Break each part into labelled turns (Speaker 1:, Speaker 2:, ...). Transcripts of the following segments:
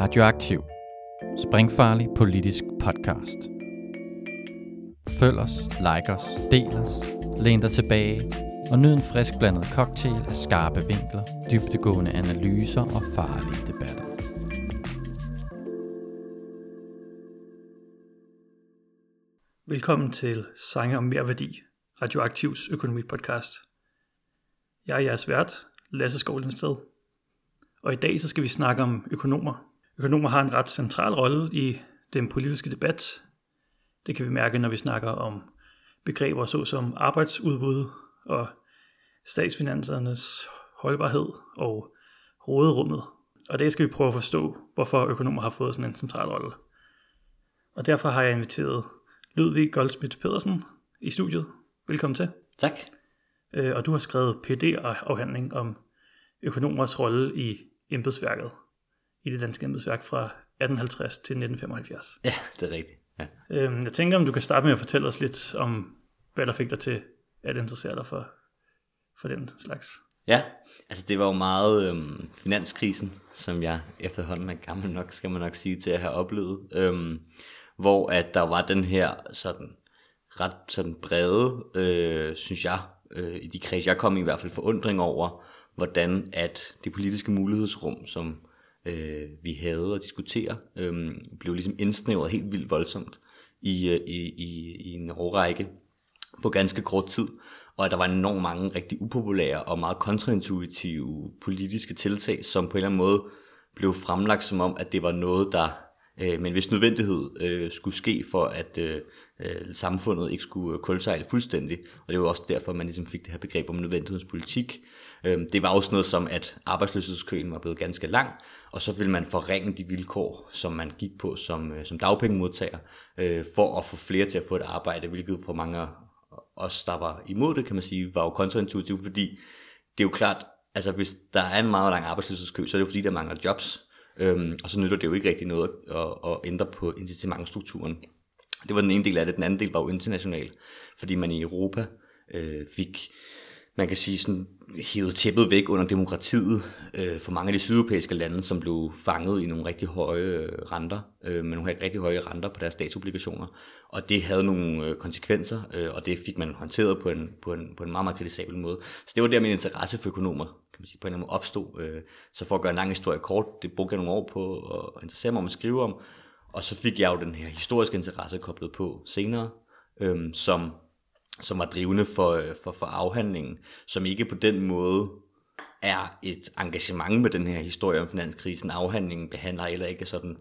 Speaker 1: Radioaktiv. Springfarlig politisk podcast. Følg os, like os, del os, læn dig tilbage og nyd en frisk blandet cocktail af skarpe vinkler, dybtegående analyser og farlige debatter.
Speaker 2: Velkommen til Sange om mere værdi, Radioaktivs økonomi podcast. Jeg er jeres vært, Lasse Skovlindsted. Og i dag så skal vi snakke om økonomer. Økonomer har en ret central rolle i den politiske debat. Det kan vi mærke, når vi snakker om begreber såsom arbejdsudbud og statsfinansernes holdbarhed og råderummet. Og det skal vi prøve at forstå, hvorfor økonomer har fået sådan en central rolle. Og derfor har jeg inviteret Ludvig Goldsmith Pedersen i studiet. Velkommen til.
Speaker 3: Tak.
Speaker 2: Øh, Og du har skrevet phd afhandling om økonomers rolle i embedsværket, i det danske embedsværk fra 1850 til 1975.
Speaker 3: Ja, det er rigtigt. Ja.
Speaker 2: Øhm, Jeg tænker, om du kan starte med at fortælle os lidt om, hvad der fik dig til at interessere dig for, for den slags.
Speaker 3: ja, altså det var jo meget øhm, finanskrisen, som jeg efterhånden er gammel nok, skal man nok sige, til at have oplevet. Øhm, hvor at der var den her sådan ret sådan brede, øh, synes jeg, øh, i de kreds, jeg kom i, i hvert fald forundring over, hvordan at det politiske mulighedsrum, som øh, vi havde at diskutere, øh, blev ligesom indsnævret helt vildt voldsomt i, øh, i, i, i en årrække på ganske kort tid, og at der var enormt mange rigtig upopulære og meget kontraintuitive politiske tiltag, som på en eller anden måde blev fremlagt som om, at det var noget, der øh, men hvis nødvendighed øh, skulle ske for, at øh, øh, samfundet ikke skulle øh, kulsejle fuldstændig. Og det var også derfor, man ligesom fik det her begreb om nødvendighedspolitik. Øh, det var også noget som, at arbejdsløshedskøen var blevet ganske lang, og så ville man forringe de vilkår, som man gik på som, øh, som dagpengemodtager, øh, for at få flere til at få et arbejde, hvilket for mange af os, der var imod det, kan man sige, var jo kontraintuitivt, fordi det er jo klart, altså hvis der er en meget lang arbejdsløshedskø, så er det jo fordi, der mangler jobs, øhm, og så nytter det jo ikke rigtig noget at, at ændre på incitamentstrukturen. Det var den ene del af det. Den anden del var jo international, fordi man i Europa øh, fik, man kan sige, sådan, hævet tæppet væk under demokratiet øh, for mange af de sydeuropæiske lande, som blev fanget i nogle rigtig høje øh, renter, øh, med nogle rigtig høje renter på deres statsobligationer. Og det havde nogle øh, konsekvenser, øh, og det fik man håndteret på en, på, en, på en meget, meget kritisabel måde. Så det var der min interesse for økonomer, kan man sige, på en eller anden måde opstod. Øh, så for at gøre en lang historie kort, det brugte jeg nogle år på at interessere mig om at skrive om, og så fik jeg jo den her historiske interesse koblet på senere, øhm, som, som var drivende for, øh, for, for afhandlingen, som ikke på den måde er et engagement med den her historie om finanskrisen. Afhandlingen behandler heller ikke sådan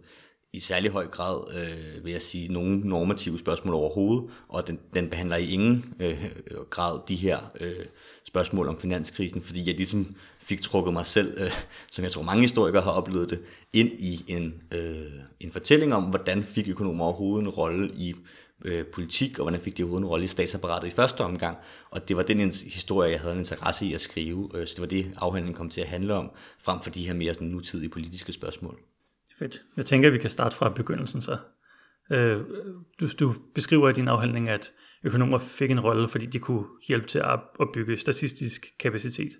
Speaker 3: i særlig høj grad, øh, vil jeg sige, nogle normative spørgsmål overhovedet, og den, den behandler i ingen øh, grad de her øh, spørgsmål om finanskrisen, fordi jeg ligesom fik trukket mig selv, øh, som jeg tror mange historikere har oplevet det, ind i en, øh, en fortælling om, hvordan fik økonomer overhovedet en rolle i øh, politik, og hvordan fik de overhovedet en rolle i statsapparatet i første omgang. Og det var den historie, jeg havde en interesse i at skrive, øh, så det var det, afhandlingen kom til at handle om, frem for de her mere sådan, nutidige politiske spørgsmål.
Speaker 2: Fedt. Jeg tænker, at vi kan starte fra begyndelsen så. Øh, du, du beskriver i din afhandling, at økonomer fik en rolle, fordi de kunne hjælpe til at opbygge statistisk kapacitet.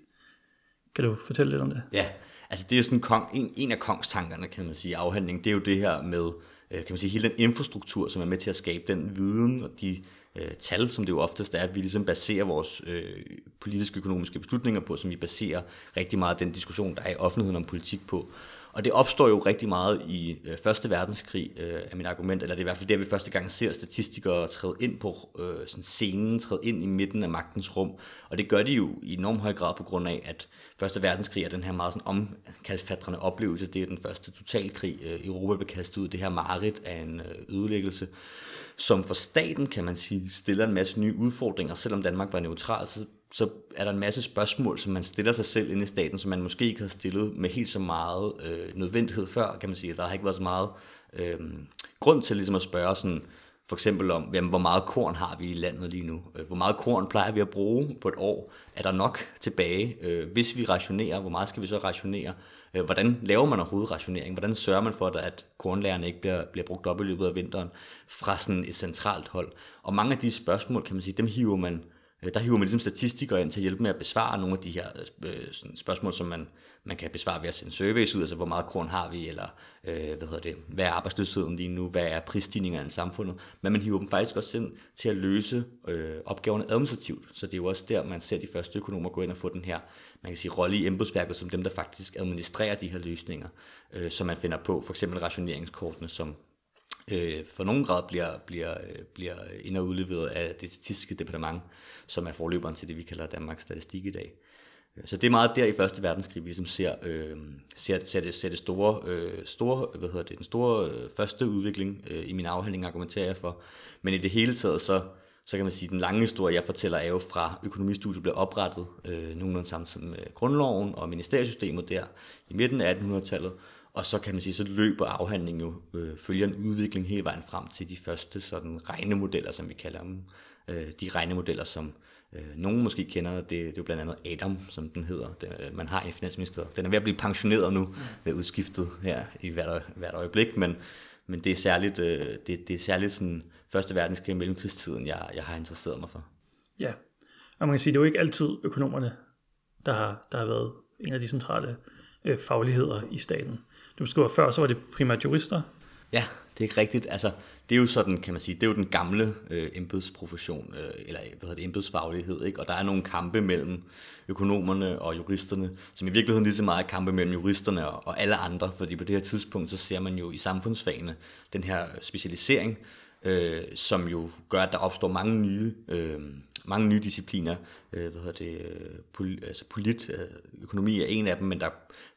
Speaker 2: Kan du fortælle lidt om det?
Speaker 3: Ja, altså det er sådan kong, en, en af kongstankerne, kan man sige, afhandling, det er jo det her med, øh, kan man sige, hele den infrastruktur, som er med til at skabe den viden og de øh, tal, som det jo oftest er, at vi ligesom baserer vores øh, politiske økonomiske beslutninger på, som vi baserer rigtig meget af den diskussion, der er i offentligheden om politik på. Og det opstår jo rigtig meget i øh, Første Verdenskrig, øh, er mit argument, eller det er i hvert fald der, vi første gang ser statistikere træde ind på øh, sådan scenen, træde ind i midten af magtens rum. Og det gør de jo i enorm høj grad på grund af, at Første Verdenskrig er den her meget sådan omkalfatrende oplevelse. Det er den første totalkrig. Øh, Europa blev kastet ud det her mareridt af en øh, ødelæggelse, som for staten, kan man sige, stiller en masse nye udfordringer. Selvom Danmark var neutral, så så er der en masse spørgsmål, som man stiller sig selv inde i staten, som man måske ikke havde stillet med helt så meget øh, nødvendighed før, kan man sige. Der har ikke været så meget øh, grund til ligesom at spørge sådan, for eksempel om, jamen, hvor meget korn har vi i landet lige nu? Øh, hvor meget korn plejer vi at bruge på et år? Er der nok tilbage? Øh, hvis vi rationerer, hvor meget skal vi så rationere? Øh, hvordan laver man overhovedet rationering? Hvordan sørger man for, at kornlærerne ikke bliver, bliver brugt op i løbet af vinteren fra sådan et centralt hold? Og mange af de spørgsmål, kan man sige, dem hiver man Øh, der hiver man ligesom statistikere ind til at hjælpe med at besvare nogle af de her øh, øh, sådan spørgsmål, som man, man kan besvare ved at sende surveys ud, altså hvor meget korn har vi, eller øh, hvad hedder det, hvad er arbejdsløsheden lige nu, hvad er prisstigningerne i samfundet, men man hiver dem faktisk også ind til at løse øh, opgaverne administrativt, så det er jo også der, man ser de første økonomer gå ind og få den her, man kan sige, rolle i embedsværket, som dem, der faktisk administrerer de her løsninger, øh, som man finder på, for eksempel rationeringskortene, som øh, for nogen grad bliver, bliver, øh, bliver ind- og udleveret af det statistiske departement, som er forløberen til det, vi kalder Danmarks Statistik i dag. Så det er meget der i Første Verdenskrig, vi ligesom ser, øh, ser, ser, det, ser det store, øh, store, hvad hedder det, den store øh, første udvikling øh, i min afhandling argumenterer jeg for. Men i det hele taget, så, så kan man sige, at den lange historie, jeg fortæller, er jo fra økonomistudiet blev oprettet øh, nogenlunde sammen med grundloven og ministeriesystemet der i midten af 1800-tallet. Og så kan man sige, så løber afhandlingen jo, øh, følger en udvikling hele vejen frem til de første sådan regnemodeller, som vi kalder dem. Øh, de regnemodeller, som øh, nogen måske kender, det, det er jo blandt andet Adam, som den hedder. Den, øh, man har en finansminister. Den er ved at blive pensioneret nu, ved udskiftet her i hvert, hvert øjeblik, men, men det er særligt, øh, det, det er særligt sådan første verdenskrig og mellemkrigstiden, jeg, jeg har interesseret mig for.
Speaker 2: Ja, og man kan sige, det er jo ikke altid økonomerne, der har, der har været en af de centrale øh, fagligheder i staten du beskriver før, så var det primært jurister.
Speaker 3: Ja, det er ikke rigtigt. Altså, det er jo sådan, kan man sige, det er jo den gamle øh, embedsprofession, øh, eller hvad hedder det, embedsfaglighed, ikke? og der er nogle kampe mellem økonomerne og juristerne, som i virkeligheden lige så meget er kampe mellem juristerne og, og alle andre, fordi på det her tidspunkt, så ser man jo i samfundsfagene den her specialisering, øh, som jo gør, at der opstår mange nye, øh, mange nye discipliner. Øh, hvad hedder det? Øh, Pol, altså polit, øh, økonomi er en af dem, men der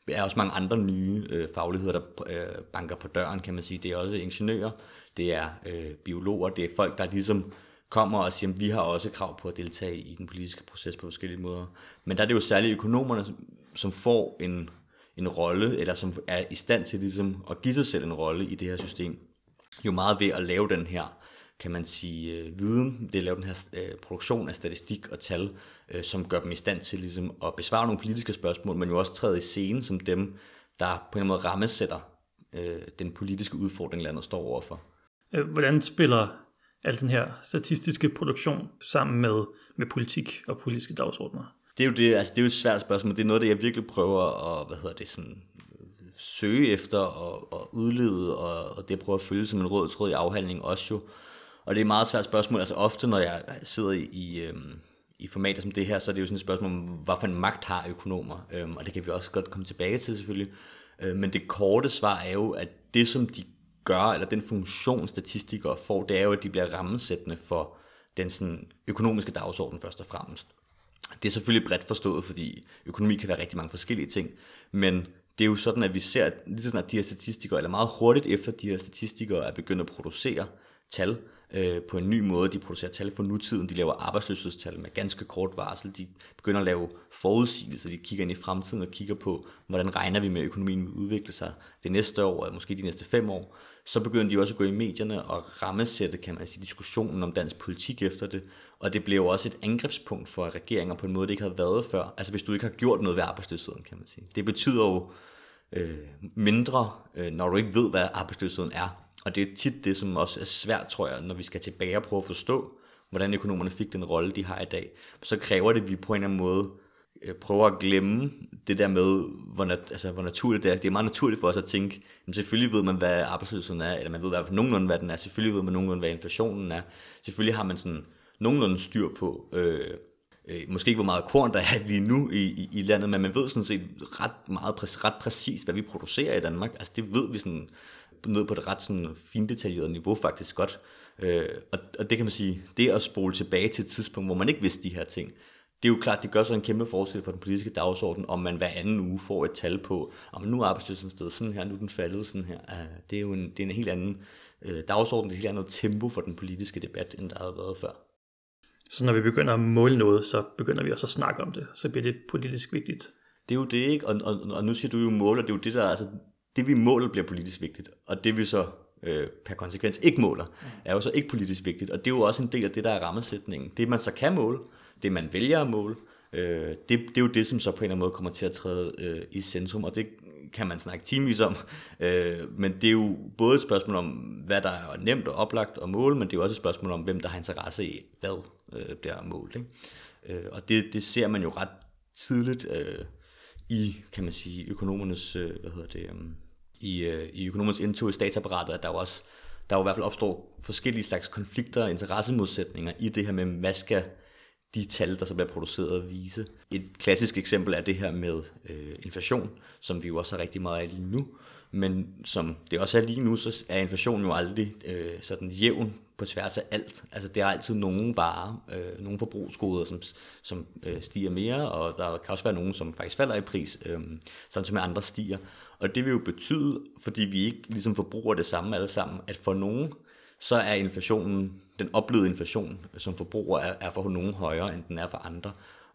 Speaker 3: er også mange andre nye øh, fagligheder, der øh, banker på døren, kan man sige. Det er også ingeniører, det er øh, biologer, det er folk, der ligesom kommer og siger, at vi har også krav på at deltage i den politiske proces på forskellige måder. Men der er det jo særligt økonomerne, som, som får en, en rolle, eller som er i stand til ligesom at give sig selv en rolle i det her system jo meget ved at lave den her, kan man sige, øh, viden, det er at lave den her øh, produktion af statistik og tal, øh, som gør dem i stand til ligesom, at besvare nogle politiske spørgsmål, men jo også træde i scenen som dem, der på en eller anden måde rammesætter øh, den politiske udfordring, landet står overfor.
Speaker 2: Øh, hvordan spiller al den her statistiske produktion sammen med, med politik og politiske dagsordner?
Speaker 3: Det er jo det, altså det er jo et svært spørgsmål. Det er noget, det jeg virkelig prøver at, hvad hedder det, sådan, søge efter og, og udlede, og, og det prøver at følge som en rød tråd i afhandlingen også jo. Og det er et meget svært spørgsmål, altså ofte når jeg sidder i, i, øhm, i formater som det her, så er det jo sådan et spørgsmål om, hvad for en magt har økonomer, øhm, og det kan vi også godt komme tilbage til selvfølgelig. Øh, men det korte svar er jo, at det som de gør, eller den funktion statistikere får, det er jo, at de bliver rammesættende for den sådan, økonomiske dagsorden først og fremmest. Det er selvfølgelig bredt forstået, fordi økonomi kan være rigtig mange forskellige ting, men det er jo sådan, at vi ser, at lige sådan, at de her statistikere, eller meget hurtigt efter de her statistikere er begyndt at producere tal øh, på en ny måde. De producerer tal for nutiden, de laver arbejdsløshedstal med ganske kort varsel, de begynder at lave forudsigelser, de kigger ind i fremtiden og kigger på, hvordan regner vi med, at økonomien vil udvikle sig det næste år, eller måske de næste fem år. Så begynder de også at gå i medierne og rammesætte, kan man sige, diskussionen om dansk politik efter det, og det bliver også et angrebspunkt for regeringer på en måde, det ikke havde været før. Altså hvis du ikke har gjort noget ved arbejdsløsheden, kan man sige. Det betyder jo øh, mindre, øh, når du ikke ved, hvad arbejdsløsheden er. Og det er tit det, som også er svært, tror jeg, når vi skal tilbage og prøve at forstå, hvordan økonomerne fik den rolle, de har i dag. Så kræver det, at vi på en eller anden måde øh, prøver at glemme det der med, hvor, nat, altså, hvor naturligt det er. Det er meget naturligt for os at tænke, jamen selvfølgelig ved man, hvad arbejdsløsheden er, eller man ved i hvert fald nogenlunde, hvad den er. Selvfølgelig ved man nogenlunde, hvad inflationen er. Selvfølgelig har man sådan nogenlunde styr på, øh, øh, måske ikke hvor meget korn der er lige nu i, i, i landet, men man ved sådan set ret meget ret præcis, hvad vi producerer i Danmark. Altså det ved vi sådan ned på et ret sådan findetaljeret niveau faktisk godt. Øh, og, og det kan man sige, det at spole tilbage til et tidspunkt, hvor man ikke vidste de her ting, det er jo klart, det gør så en kæmpe forskel for den politiske dagsorden, om man hver anden uge får et tal på, om nu er arbejdsløsheden sted sådan her, nu er den faldet sådan her. Det er jo en, det er en helt anden øh, dagsorden, det er et helt andet tempo for den politiske debat, end der har været før.
Speaker 2: Så når vi begynder at måle noget, så begynder vi også at snakke om det. Så bliver det politisk vigtigt.
Speaker 3: Det er jo det, ikke? Og, og, og nu siger du jo mål, og det er jo det, der, altså, det vi måler bliver politisk vigtigt. Og det vi så øh, per konsekvens ikke måler, er jo så ikke politisk vigtigt. Og det er jo også en del af det, der er rammesætningen. Det man så kan måle, det man vælger at måle, øh, det, det er jo det, som så på en eller anden måde kommer til at træde øh, i centrum. Og det kan man snakke timevis om, øh, men det er jo både et spørgsmål om, hvad der er nemt og oplagt at måle, men det er jo også et spørgsmål om, hvem der har interesse i, hvad øh, bliver målt. Ikke? Øh, og det, det ser man jo ret tidligt øh, i, kan man sige, økonomernes, øh, hvad hedder det, øhm, i, øh, i økonomernes indtog i statsapparatet, at der jo også, der jo i hvert fald opstår forskellige slags konflikter og interessemodsætninger i det her med, hvad skal de tal, der så bliver produceret, vise. Et klassisk eksempel er det her med øh, inflation, som vi jo også har rigtig meget af lige nu. Men som det også er lige nu, så er inflationen jo aldrig øh, sådan jævn på tværs af alt. Altså det er altid nogle varer, øh, nogle forbrugsgoder, som, som øh, stiger mere, og der kan også være nogen, som faktisk falder i pris, øh, sådan som andre stiger. Og det vil jo betyde, fordi vi ikke ligesom forbruger det samme alle sammen, at for nogen, så er inflationen, den oplevede inflation som forbruger, er, er for nogen højere, end den er for andre.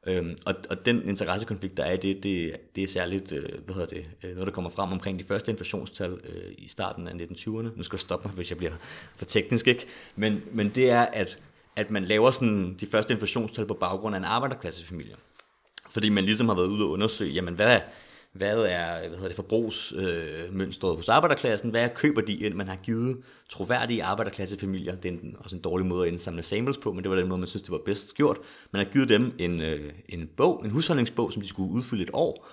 Speaker 3: Øhm, og, og den interessekonflikt, der er i det, det, det er særligt øh, hvad hedder det, øh, noget, der kommer frem omkring de første inflationstal øh, i starten af 1920'erne. Nu skal jeg stoppe mig, hvis jeg bliver for teknisk, ikke? Men, men det er, at, at man laver sådan de første inflationstal på baggrund af en arbejderklassefamilie. Fordi man ligesom har været ude og undersøge, jamen hvad, hvad er hvad hedder det, forbrugsmønstret øh, hos arbejderklassen, hvad køber de ind, man har givet troværdige arbejderklassefamilier, det er en, også en dårlig måde at indsamle samples på, men det var den måde, man synes, det var bedst gjort. Man har givet dem en, øh, en bog, en husholdningsbog, som de skulle udfylde et år,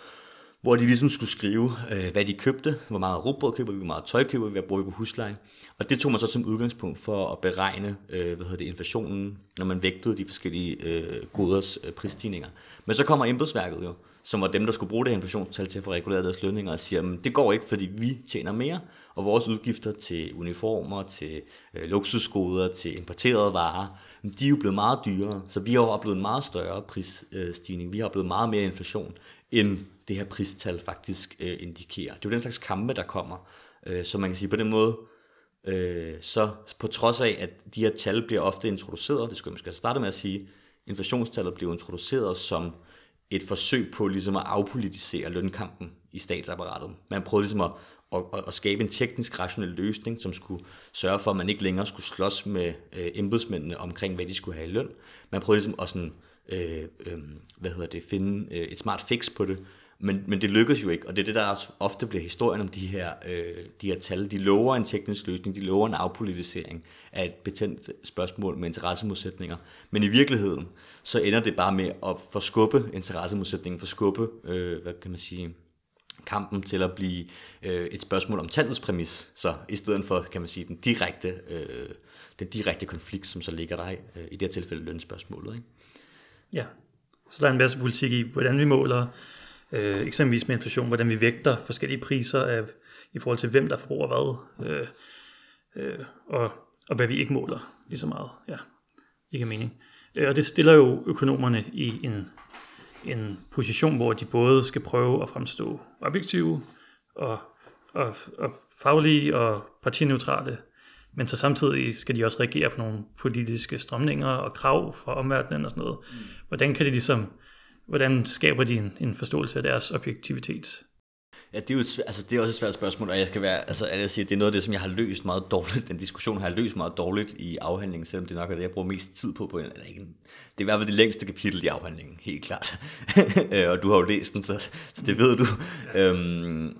Speaker 3: hvor de ligesom skulle skrive, øh, hvad de købte, hvor meget rugbrød køber vi, hvor meget tøj køber vi, hvad bruger vi på husleje. Og det tog man så som udgangspunkt for at beregne øh, hvad hedder det, inflationen, når man vægtede de forskellige øh, goders øh, prisstigninger. Men så kommer embedsværket jo, som var dem, der skulle bruge det her inflationstal til at få reguleret deres lønninger, og siger, at det går ikke, fordi vi tjener mere, og vores udgifter til uniformer, til øh, luksusgoder, til importerede varer, de er jo blevet meget dyrere, så vi har oplevet en meget større prisstigning. Vi har oplevet meget mere inflation, end det her pristal faktisk øh, indikerer. Det er jo den slags kampe, der kommer. Øh, så man kan sige på den måde, øh, så på trods af, at de her tal bliver ofte introduceret, det skulle jeg måske starte med at sige, inflationstallet bliver introduceret som et forsøg på ligesom at afpolitisere lønkampen i statsapparatet. Man prøvede ligesom at, at, at skabe en teknisk rationel løsning, som skulle sørge for, at man ikke længere skulle slås med øh, embedsmændene omkring, hvad de skulle have i løn. Man prøvede ligesom at sådan, øh, øh, hvad hedder det, finde øh, et smart fix på det, men, men det lykkes jo ikke, og det er det, der også ofte bliver historien om de her, øh, de her tal. De lover en teknisk løsning, de lover en afpolitisering af et betændt spørgsmål med interessemodsætninger. Men i virkeligheden, så ender det bare med at forskubbe interessemodsætningen, forskubbe, øh, hvad kan man sige, kampen til at blive øh, et spørgsmål om tallets præmis, så i stedet for, kan man sige, den direkte, øh, den direkte konflikt, som så ligger der i, øh, i det her tilfælde lønspørgsmålet. Ikke?
Speaker 2: Ja, så der er en masse politik i, hvordan vi måler øh, eksempelvis med inflation, hvordan vi vægter forskellige priser af, i forhold til hvem der forbruger hvad, øh, øh, og, og hvad vi ikke måler lige så meget. Ja, ikke mening. Øh, og det stiller jo økonomerne i en, en position, hvor de både skal prøve at fremstå objektive og, og, og faglige og partineutrale, men så samtidig skal de også reagere på nogle politiske strømninger og krav fra omverdenen og sådan noget. Mm. Hvordan kan de ligesom hvordan skaber de en, en forståelse af deres objektivitet?
Speaker 3: Ja, det er, jo, altså, det er også et svært spørgsmål, og jeg skal være, altså, jeg siger, det er noget af det, som jeg har løst meget dårligt. Den diskussion har jeg løst meget dårligt i afhandlingen, selvom det nok er det, jeg bruger mest tid på. på en, eller ikke, det er i hvert fald det længste kapitel i afhandlingen, helt klart. Øh, og du har jo læst den, så, så det ved du. Ja. Øhm,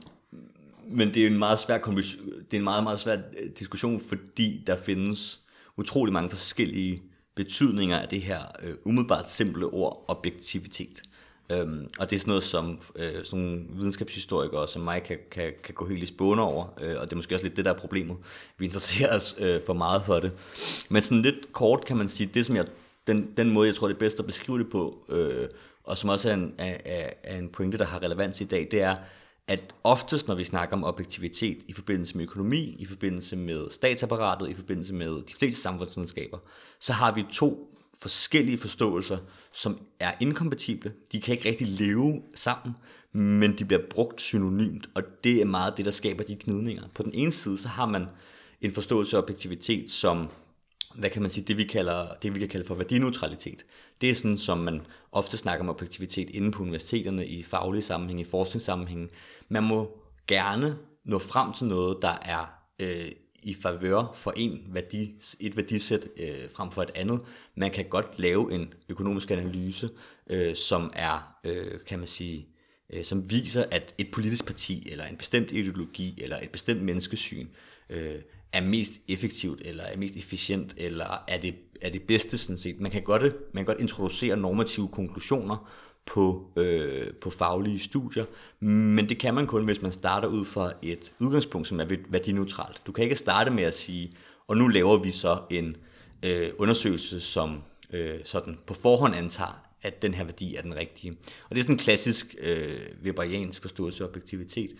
Speaker 3: men det er en meget svær det er en meget, meget svær øh, diskussion, fordi der findes utrolig mange forskellige betydninger af det her øh, umiddelbart simple ord objektivitet. Øhm, og det er sådan noget, som øh, sådan nogle videnskabshistorikere som mig kan, kan, kan gå helt i spåne over, øh, og det er måske også lidt det, der er problemet. Vi interesserer os øh, for meget for det. Men sådan lidt kort kan man sige, det som jeg, den, den måde, jeg tror, det er bedst at beskrive det på, øh, og som også er en, er, er en pointe, der har relevans i dag, det er, at oftest, når vi snakker om objektivitet i forbindelse med økonomi, i forbindelse med statsapparatet, i forbindelse med de fleste samfundsvidenskaber, så har vi to forskellige forståelser, som er inkompatible. De kan ikke rigtig leve sammen, men de bliver brugt synonymt, og det er meget det, der skaber de gnidninger. På den ene side, så har man en forståelse af objektivitet som hvad kan man sige, det vi kalder, det vi kan kalde for værdineutralitet. Det er sådan, som man ofte snakker om objektivitet inde på universiteterne i faglige sammenhæng, i forskningssammenhæng. Man må gerne nå frem til noget, der er øh, i favør for en værdi, et værdisæt øh, frem for et andet. Man kan godt lave en økonomisk analyse, øh, som er, øh, kan man sige, øh, som viser, at et politisk parti, eller en bestemt ideologi, eller et bestemt menneskesyn, øh, er mest effektivt, eller er mest efficient, eller er det, er det bedste sådan set. Man kan godt, man kan godt introducere normative konklusioner på, øh, på faglige studier, men det kan man kun, hvis man starter ud fra et udgangspunkt, som er værdineutralt. Du kan ikke starte med at sige, og nu laver vi så en øh, undersøgelse, som øh, sådan på forhånd antager, at den her værdi er den rigtige. Og det er sådan en klassisk øh, weberiansk forståelse af objektivitet.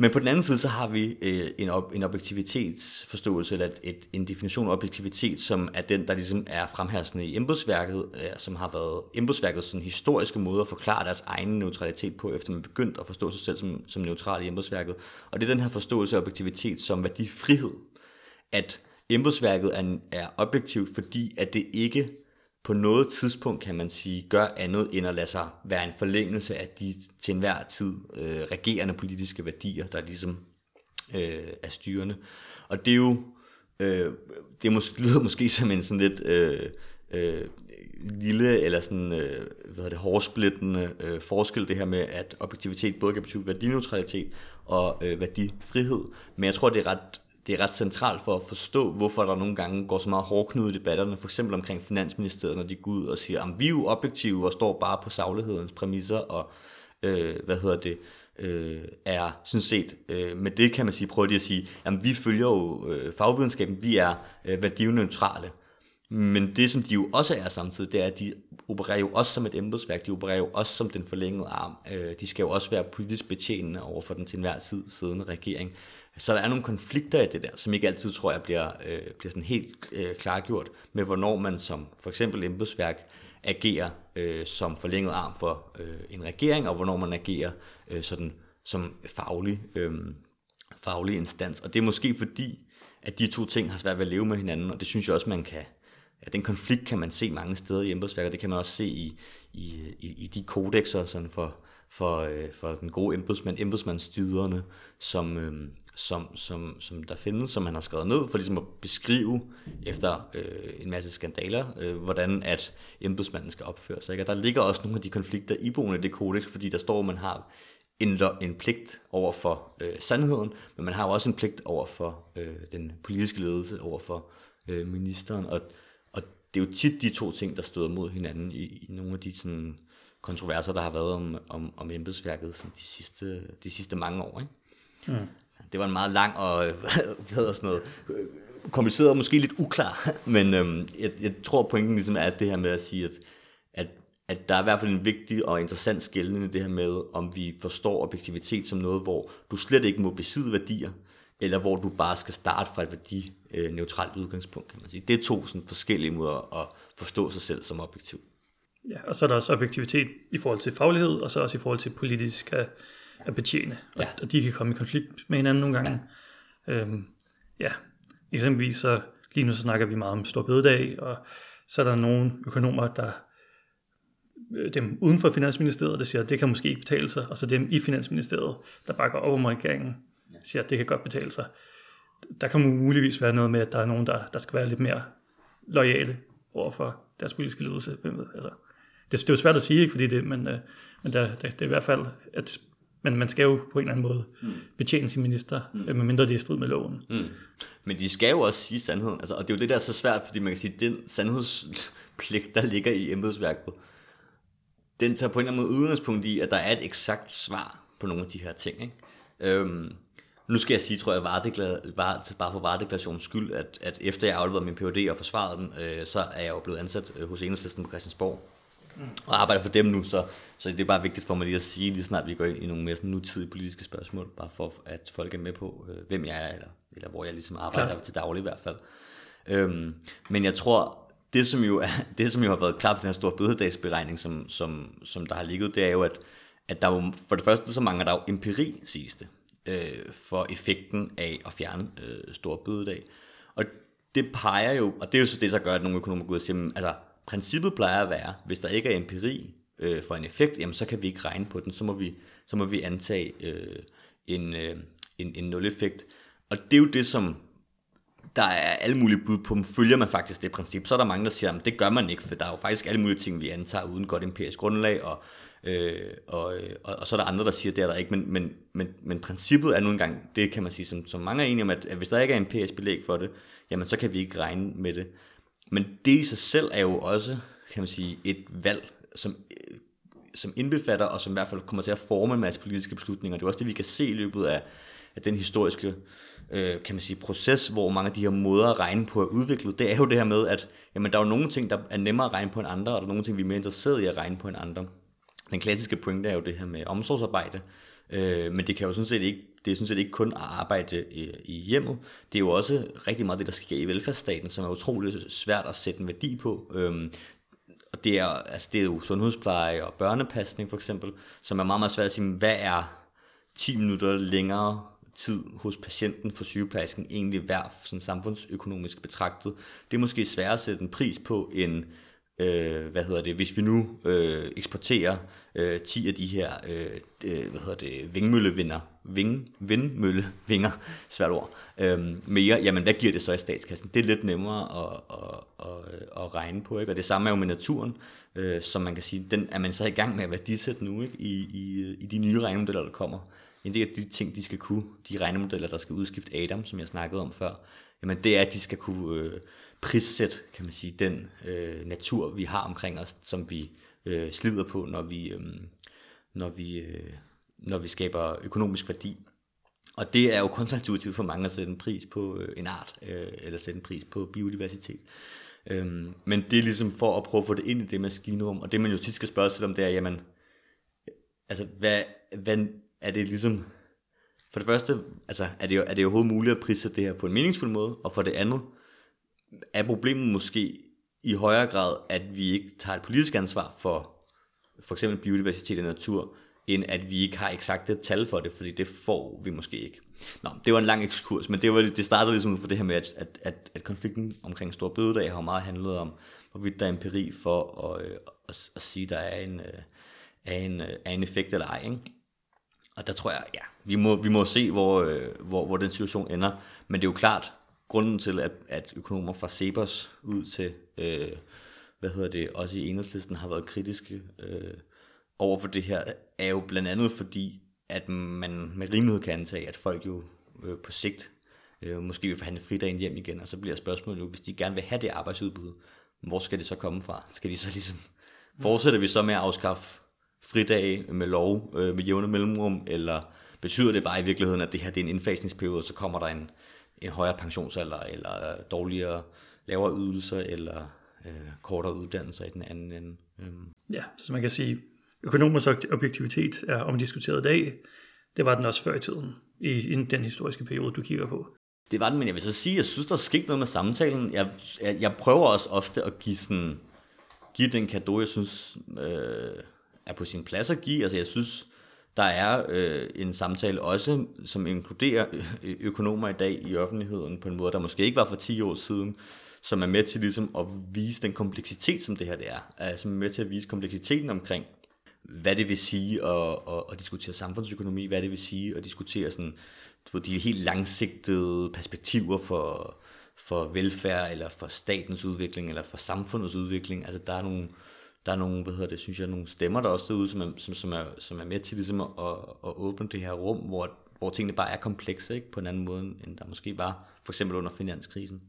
Speaker 3: Men på den anden side, så har vi øh, en, ob- en objektivitetsforståelse, eller et, et, en definition af objektivitet, som er den, der ligesom er fremherskende i embedsværket, øh, som har været embedsværkets sådan historiske måde at forklare deres egen neutralitet på, efter man begyndte at forstå sig selv som, som neutral i embedsværket. Og det er den her forståelse af objektivitet som værdifrihed, at embedsværket er, er objektivt, fordi at det ikke på noget tidspunkt, kan man sige, gør andet end at lade sig være en forlængelse af de til enhver tid øh, regerende politiske værdier, der ligesom øh, er styrende. Og det er jo, øh, det måske, lyder måske som en sådan lidt øh, øh, lille eller sådan, øh, hvad hedder det, hårsplittende øh, forskel, det her med, at objektivitet både kan betyde værdineutralitet og øh, værdifrihed, men jeg tror, det er ret det er ret centralt for at forstå, hvorfor der nogle gange går så meget hårdknude i debatterne, for eksempel omkring Finansministeriet, når de går ud og siger, at vi er jo objektive og står bare på saglighedens præmisser, og øh, hvad hedder det, øh, er sådan set, øh, med det kan man sige, prøve at sige, at vi følger jo øh, fagvidenskaben, vi er øh, værdineutrale. Men det, som de jo også er samtidig, det er, at de opererer jo også som et embedsværk, de opererer jo også som den forlængede arm. Øh, de skal jo også være politisk betjenende over for den til enhver tid siddende regering. Så der er nogle konflikter i det der, som ikke altid, tror jeg, bliver, øh, bliver sådan helt øh, klargjort med, hvornår man som for eksempel embedsværk agerer øh, som forlænget arm for øh, en regering, og hvornår man agerer øh, sådan som faglig, øh, faglig instans. Og det er måske fordi, at de to ting har svært ved at leve med hinanden, og det synes jeg også, man kan, ja, den konflikt kan man se mange steder i embedsværket, det kan man også se i, i, i, i de kodexer sådan for, for, øh, for den gode embedsmand, embedsmandsstyderne, som, øh, som, som, som der findes, som han har skrevet ned, for ligesom at beskrive efter øh, en masse skandaler, øh, hvordan at embedsmanden skal opføre sig. Ikke? Og der ligger også nogle af de konflikter i boende det kodex, fordi der står, at man har en, en pligt over for øh, sandheden, men man har jo også en pligt over for øh, den politiske ledelse, over for øh, ministeren, og, og det er jo tit de to ting, der støder mod hinanden i, i nogle af de sådan, kontroverser, der har været om, om, om embedsværket sådan de, sidste, de sidste mange år. Ikke? Mm. Det var en meget lang og hvad hedder sådan noget, kompliceret og måske lidt uklar, men øhm, jeg, jeg tror pointen ligesom er det her med at sige, at, at, at der er i hvert fald en vigtig og interessant skældning i det her med, om vi forstår objektivitet som noget, hvor du slet ikke må besidde værdier, eller hvor du bare skal starte fra et værdineutralt udgangspunkt, kan man sige. Det er to sådan forskellige måder at forstå sig selv som objektiv.
Speaker 2: Ja, og så er der også objektivitet i forhold til faglighed, og så også i forhold til politisk at, betjene. Og, ja. og de kan komme i konflikt med hinanden nogle gange. Ja, øhm, ja. eksempelvis så lige nu så snakker vi meget om stor bededag, og så er der nogle økonomer, der øh, dem uden for Finansministeriet, der siger, at det kan måske ikke betale sig, og så dem i Finansministeriet, der bakker op om regeringen, siger, at det kan godt betale sig. Der kan muligvis være noget med, at der er nogen, der, der skal være lidt mere lojale over for deres politiske ledelse. Altså, det, det er jo svært at sige, ikke, fordi det, men, øh, men der, der, det er i hvert fald, at men man skal jo på en eller anden måde mm. betjene sin minister, mm. medmindre det er i strid med loven. Mm.
Speaker 3: Men de skal jo også sige sandheden, altså, og det er jo det, der er så svært, fordi man kan sige, at den sandhedspligt, der ligger i embedsværket, den tager på en eller anden måde udgangspunkt i, at der er et eksakt svar på nogle af de her ting. Ikke? Øhm, nu skal jeg sige, tror jeg, var, bare for varedeklarationens skyld, at, at efter jeg afleverede min Ph.D. og forsvarede den, øh, så er jeg jo blevet ansat øh, hos Enhedslisten på Christiansborg og arbejder for dem nu, så, så det er bare vigtigt for mig lige at sige, lige snart vi går ind i nogle mere sådan nutidige politiske spørgsmål, bare for at folk er med på, øh, hvem jeg er, eller, eller hvor jeg ligesom arbejder Klart. til daglig i hvert fald. Øhm, men jeg tror, det som jo, er, det, som jo har været klart på den her store bødedagsberegning, som, som, som der har ligget, det er jo, at, at der jo, for det første så mangler der jo empiri, siges det, øh, for effekten af at fjerne øh, store bødedag. Og det peger jo, og det er jo så det, der gør, at nogle økonomer går ud og siger, altså princippet plejer at være, hvis der ikke er empiri øh, for en effekt, jamen så kan vi ikke regne på den, så må vi, så må vi antage øh, en, øh, en, en nul-effekt. Og det er jo det, som der er alle mulige bud på, følger man faktisk det princip. Så er der mange, der siger, at det gør man ikke, for der er jo faktisk alle mulige ting, vi antager uden godt empirisk grundlag, og, øh, og, og, og så er der andre, der siger, at det er der ikke. Men, men, men, men princippet er nu engang, det kan man sige, som, som mange er enige om, at, at hvis der ikke er empirisk belæg for det, jamen så kan vi ikke regne med det. Men det i sig selv er jo også, kan man sige, et valg, som som indbefatter, og som i hvert fald kommer til at forme en masse politiske beslutninger. Det er også det, vi kan se i løbet af, af den historiske øh, kan man sige, proces, hvor mange af de her måder at regne på er udviklet. Det er jo det her med, at jamen, der er jo nogle ting, der er nemmere at regne på end andre, og der er nogle ting, vi er mere interesseret i at regne på end andre. Den klassiske pointe er jo det her med omsorgsarbejde, øh, men det kan jo sådan set ikke det er sådan set ikke kun at arbejde i, i hjemmet, det er jo også rigtig meget det, der sker i velfærdsstaten, som er utroligt svært at sætte en værdi på. Øhm, og det er, altså det er jo sundhedspleje og børnepasning for eksempel, som er meget, meget svært at sige, hvad er 10 minutter længere tid hos patienten for sygeplejersken egentlig værd sådan samfundsøkonomisk betragtet. Det er måske sværere at sætte en pris på end øh, hvad hedder det, hvis vi nu øh, eksporterer øh, 10 af de her, øh, øh hvad hedder det, vingmøllevinder, ving, vindmøllevinger, svært ord, øh, mere, jamen hvad giver det så i statskassen? Det er lidt nemmere at, at, at, at regne på, ikke? og det samme er jo med naturen, øh, som man kan sige, den er man så i gang med at værdisætte nu, ikke? I, i, i de nye regnemodeller, der kommer. En del af de ting, de skal kunne, de regnemodeller, der skal udskifte Adam, som jeg snakkede om før, jamen det er, at de skal kunne øh, prissætte, kan man sige, den øh, natur, vi har omkring os, som vi øh, slider på, når vi, øh, når, vi, øh, når vi skaber økonomisk værdi. Og det er jo kontraintuitivt for mange at sætte en pris på øh, en art, øh, eller sætte en pris på biodiversitet. Øhm, men det er ligesom for at prøve at få det ind i det maskinrum, og det man jo tit skal spørge sig om, det er, jamen, altså, hvad, hvad er det ligesom, for det første, altså, er det, er det overhovedet muligt at prisse det her på en meningsfuld måde, og for det andet, er problemet måske i højere grad, at vi ikke tager et politisk ansvar for for eksempel biodiversitet og natur, end at vi ikke har eksakte tal for det, fordi det får vi måske ikke. Nå, det var en lang ekskurs, men det, var, det startede ligesom for det her med, at, at, at, at konflikten omkring Store Bødedag har meget handlet om, hvorvidt der er empiri for at, at, at, at sige, at der er en, øh, er, en, øh, er en effekt eller ej. Ikke? Og der tror jeg, ja, vi må, vi må se, hvor, hvor, hvor den situation ender. Men det er jo klart, grunden til, at, at økonomer fra Cepos ud til, øh, hvad hedder det, også i enhedslisten har været kritiske øh, over for det her, er jo blandt andet fordi, at man med rimelighed kan antage, at folk jo øh, på sigt øh, måske vil forhandle fridagen hjem igen, og så bliver spørgsmålet jo, hvis de gerne vil have det arbejdsudbud, hvor skal det så komme fra? Skal de så ligesom, fortsætter vi så med at afskaffe fridage med lov, øh, med jævne mellemrum, eller betyder det bare i virkeligheden, at det her det er en indfasningsperiode, og så kommer der en, en højere pensionsalder, eller dårligere, lavere ydelser, eller øh, kortere uddannelser i den anden ende.
Speaker 2: Øhm. Ja, så man kan sige, økonomisk objektivitet er omdiskuteret i dag. Det var den også før i tiden, i, i den historiske periode, du kigger på.
Speaker 3: Det var den, men jeg vil så sige, jeg synes, der er sket noget med samtalen. Jeg, jeg, jeg prøver også ofte at give, sådan, give den kado, jeg synes øh, er på sin plads at give. Altså jeg synes, der er øh, en samtale også, som inkluderer øh, økonomer i dag i offentligheden på en måde, der måske ikke var for 10 år siden, som er med til ligesom at vise den kompleksitet, som det her det er. Altså, som er med til at vise kompleksiteten omkring, hvad det vil sige at, at, at diskutere samfundsøkonomi, hvad det vil sige at diskutere sådan, for de helt langsigtede perspektiver for, for velfærd, eller for statens udvikling, eller for samfundets udvikling. Altså der er nogle, der er nogle, hvad hedder det, synes jeg, nogle stemmer der også derude, som er, som, som er, som er med til ligesom at, at åbne det her rum, hvor, hvor tingene bare er komplekse, ikke? på en anden måde, end der måske var, for eksempel under finanskrisen.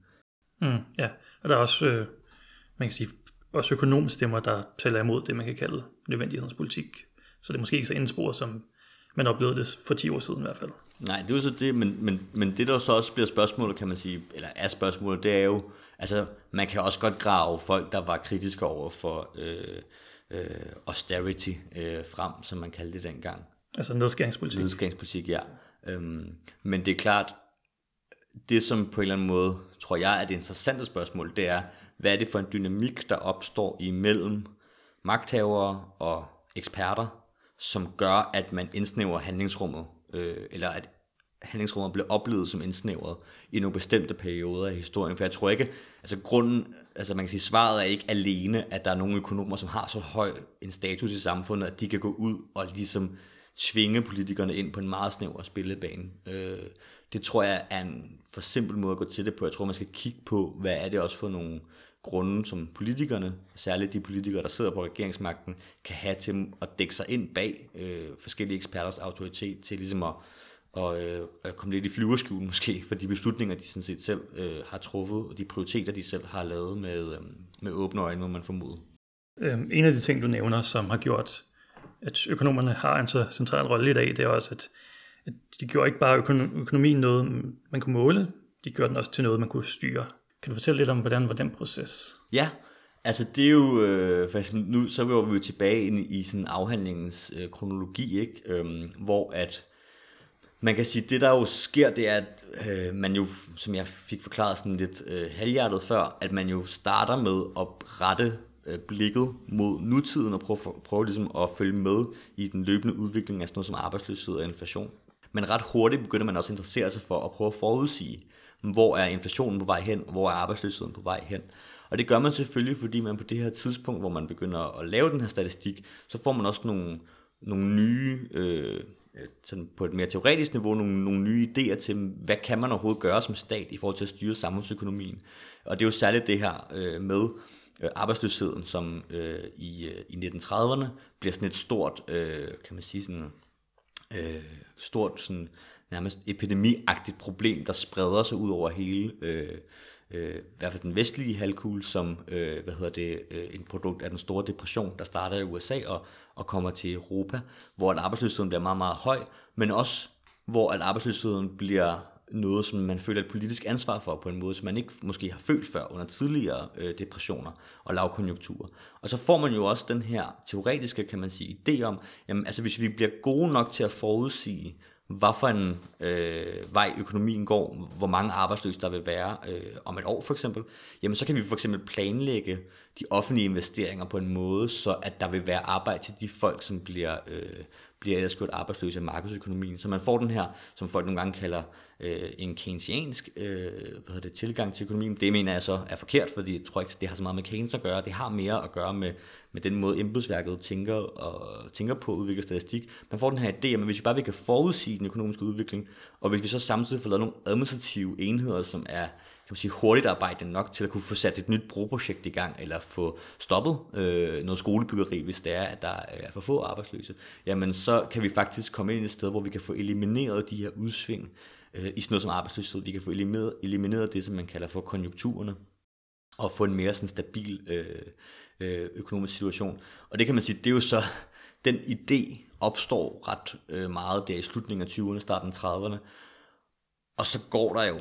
Speaker 2: Mm, ja, og der er også, øh, man kan sige, også økonomstemmer, der taler imod det, man kan kalde nødvendighedspolitik. Så det er måske ikke så indspor, som man oplevede det for 10 år siden i hvert fald.
Speaker 3: Nej, det er jo så det, men, men, men det der så også bliver spørgsmålet, kan man sige, eller er spørgsmålet, det er jo, altså man kan også godt grave folk, der var kritiske over for øh, øh, austerity øh, frem, som man kaldte det dengang.
Speaker 2: Altså nedskæringspolitik.
Speaker 3: Nedskæringspolitik, ja. Øhm, men det er klart, det som på en eller anden måde, tror jeg er det interessante spørgsmål, det er, hvad er det for en dynamik, der opstår imellem magthavere og eksperter, som gør, at man indsnæver handlingsrummet, øh, eller at handlingsrummet blev oplevet som indsnævret i nogle bestemte perioder af historien. For jeg tror ikke, altså grunden, altså man kan sige, svaret er ikke alene, at der er nogle økonomer, som har så høj en status i samfundet, at de kan gå ud og ligesom tvinge politikerne ind på en meget snæver spillebane. Øh, det tror jeg er en for simpel måde at gå til det på. Jeg tror, man skal kigge på, hvad er det også for nogle grunde, som politikerne, særligt de politikere, der sidder på regeringsmagten, kan have til at dække sig ind bag øh, forskellige eksperters autoritet til ligesom at, og, øh, komme lidt i flyverskjul måske, for de beslutninger, de sådan set selv øh, har truffet, og de prioriteter, de selv har lavet med, øh, med åbne øjne, må man formode.
Speaker 2: Øhm, en af de ting, du nævner, som har gjort, at økonomerne har en så central rolle i dag, det er også, at, at de gjorde ikke bare økonomien noget, man kunne måle, de gjorde den også til noget, man kunne styre. Kan du fortælle lidt om, hvordan var den proces?
Speaker 3: Ja, altså det er jo, øh, for nu så var vi jo tilbage ind i sådan afhandlingens øh, kronologi, ikke? Øhm, hvor at man kan sige, det der jo sker, det er, at øh, man jo, som jeg fik forklaret sådan lidt øh, halvhjertet før, at man jo starter med at rette øh, blikket mod nutiden og prøve, prøve ligesom at følge med i den løbende udvikling af sådan noget som arbejdsløshed og inflation. Men ret hurtigt begynder man også at interessere sig for at prøve at forudsige, hvor er inflationen på vej hen, hvor er arbejdsløsheden på vej hen. Og det gør man selvfølgelig, fordi man på det her tidspunkt, hvor man begynder at lave den her statistik, så får man også nogle, nogle nye, øh, Øh, sådan på et mere teoretisk niveau, nogle, nogle nye idéer til, hvad kan man overhovedet gøre som stat i forhold til at styre samfundsøkonomien. Og det er jo særligt det her øh, med øh, arbejdsløsheden, som øh, i, øh, i 1930'erne bliver sådan et stort, øh, kan man sige sådan, øh, stort sådan, nærmest epidemiagtigt problem, der spreder sig ud over hele, øh, øh, i hvert fald den vestlige halvkugle, som øh, hvad hedder det, øh, en produkt af den store depression, der starter i USA og, og kommer til Europa, hvor at arbejdsløsheden bliver meget, meget høj, men også hvor at arbejdsløsheden bliver noget, som man føler et politisk ansvar for på en måde, som man ikke måske har følt før under tidligere øh, depressioner og lavkonjunkturer. Og så får man jo også den her teoretiske, kan man sige, idé om, jamen altså hvis vi bliver gode nok til at forudsige, hvad for en øh, vej økonomien går, hvor mange arbejdsløse der vil være øh, om et år for eksempel, jamen så kan vi for eksempel planlægge de offentlige investeringer på en måde, så at der vil være arbejde til de folk, som bliver, øh, bliver ellers gjort arbejdsløse af markedsøkonomien. Så man får den her, som folk nogle gange kalder øh, en keynesiansk øh, hvad hedder det, tilgang til økonomien. Det mener jeg så er forkert, fordi jeg tror ikke, det har så meget med Keynes at gøre. Det har mere at gøre med, med den måde, embedsværket tænker, og, tænker på at udvikle statistik. Man får den her idé, at hvis vi bare vi kan forudsige den økonomiske udvikling, og hvis vi så samtidig får lavet nogle administrative enheder, som er kan man sige, hurtigt arbejde nok til at kunne få sat et nyt broprojekt i gang, eller få stoppet øh, noget skolebyggeri, hvis det er, at der er for få arbejdsløse, jamen så kan vi faktisk komme ind i et sted, hvor vi kan få elimineret de her udsving øh, i sådan noget som arbejdsløshed. Vi kan få elimineret, elimineret det, som man kalder for konjunkturerne, og få en mere sådan stabil øh, øh, økonomisk situation. Og det kan man sige, det er jo så, den idé opstår ret øh, meget der i slutningen af 20'erne, starten af 30'erne, og så går der jo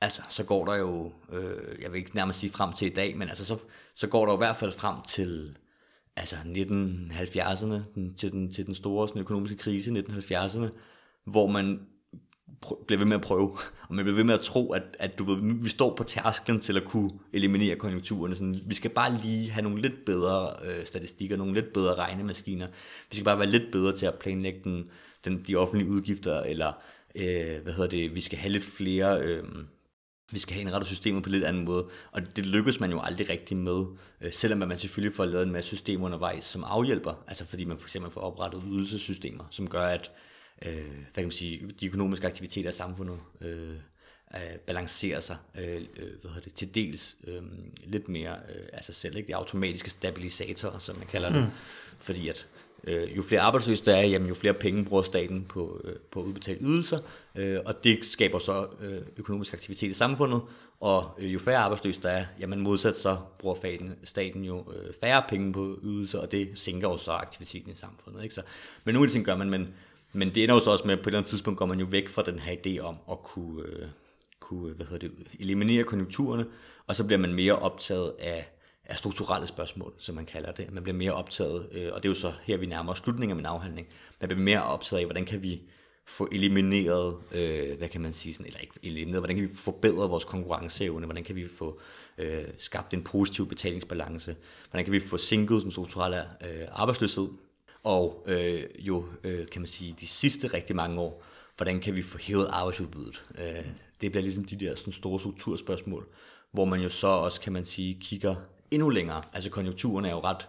Speaker 3: Altså, så går der jo, øh, jeg vil ikke nærmest sige frem til i dag, men altså, så, så går der jo i hvert fald frem til altså 1970'erne, den, til, den, til den store sådan, økonomiske krise i 1970'erne, hvor man bliver ved med at prøve, og man bliver ved med at tro, at, at du ved, vi står på tærsklen til at kunne eliminere konjunkturerne. Sådan, vi skal bare lige have nogle lidt bedre øh, statistikker, nogle lidt bedre regnemaskiner. Vi skal bare være lidt bedre til at planlægge den, den, de offentlige udgifter, eller øh, hvad hedder det, vi skal have lidt flere... Øh, vi skal have indrettet systemet på lidt anden måde, og det lykkes man jo aldrig rigtig med, øh, selvom man selvfølgelig får lavet en masse systemer undervejs, som afhjælper, altså fordi man for eksempel får oprettet ydelsessystemer, som gør, at øh, hvad kan man sige, de økonomiske aktiviteter i samfundet øh, balancerer sig øh, øh, hvad hedder det, til dels øh, lidt mere øh, af sig selv, ikke? de automatiske stabilisatorer, som man kalder det, mm. fordi at øh, jo flere arbejdsløse der er, jamen, jo flere penge bruger staten på, øh, på at udbetale ydelser, øh, og det skaber så øh, økonomisk aktivitet i samfundet, og øh, jo færre arbejdsløse der er, jamen modsat så bruger staten, staten jo øh, færre penge på ydelser, og det sænker jo så aktiviteten i samfundet. Ikke? Så, men nogle af de ting gør man, men, men det ender jo så også med, at på et eller andet tidspunkt går man jo væk fra den her idé om at kunne, øh, kunne hvad hedder det, eliminere konjunkturerne, og så bliver man mere optaget af af strukturelle spørgsmål, som man kalder det. Man bliver mere optaget, øh, og det er jo så her, vi nærmer os slutningen af min afhandling, man bliver mere optaget af, hvordan kan vi få elimineret, øh, hvad kan man sige, sådan, eller ikke elimineret, hvordan kan vi forbedre vores konkurrenceevne, hvordan kan vi få øh, skabt en positiv betalingsbalance, hvordan kan vi få sænket den strukturelle øh, arbejdsløshed, og øh, jo, øh, kan man sige, de sidste rigtig mange år, hvordan kan vi få hævet arbejdsudbuddet. Øh, det bliver ligesom de der sådan store strukturspørgsmål, hvor man jo så også, kan man sige, kigger endnu længere. Altså konjunkturen er jo ret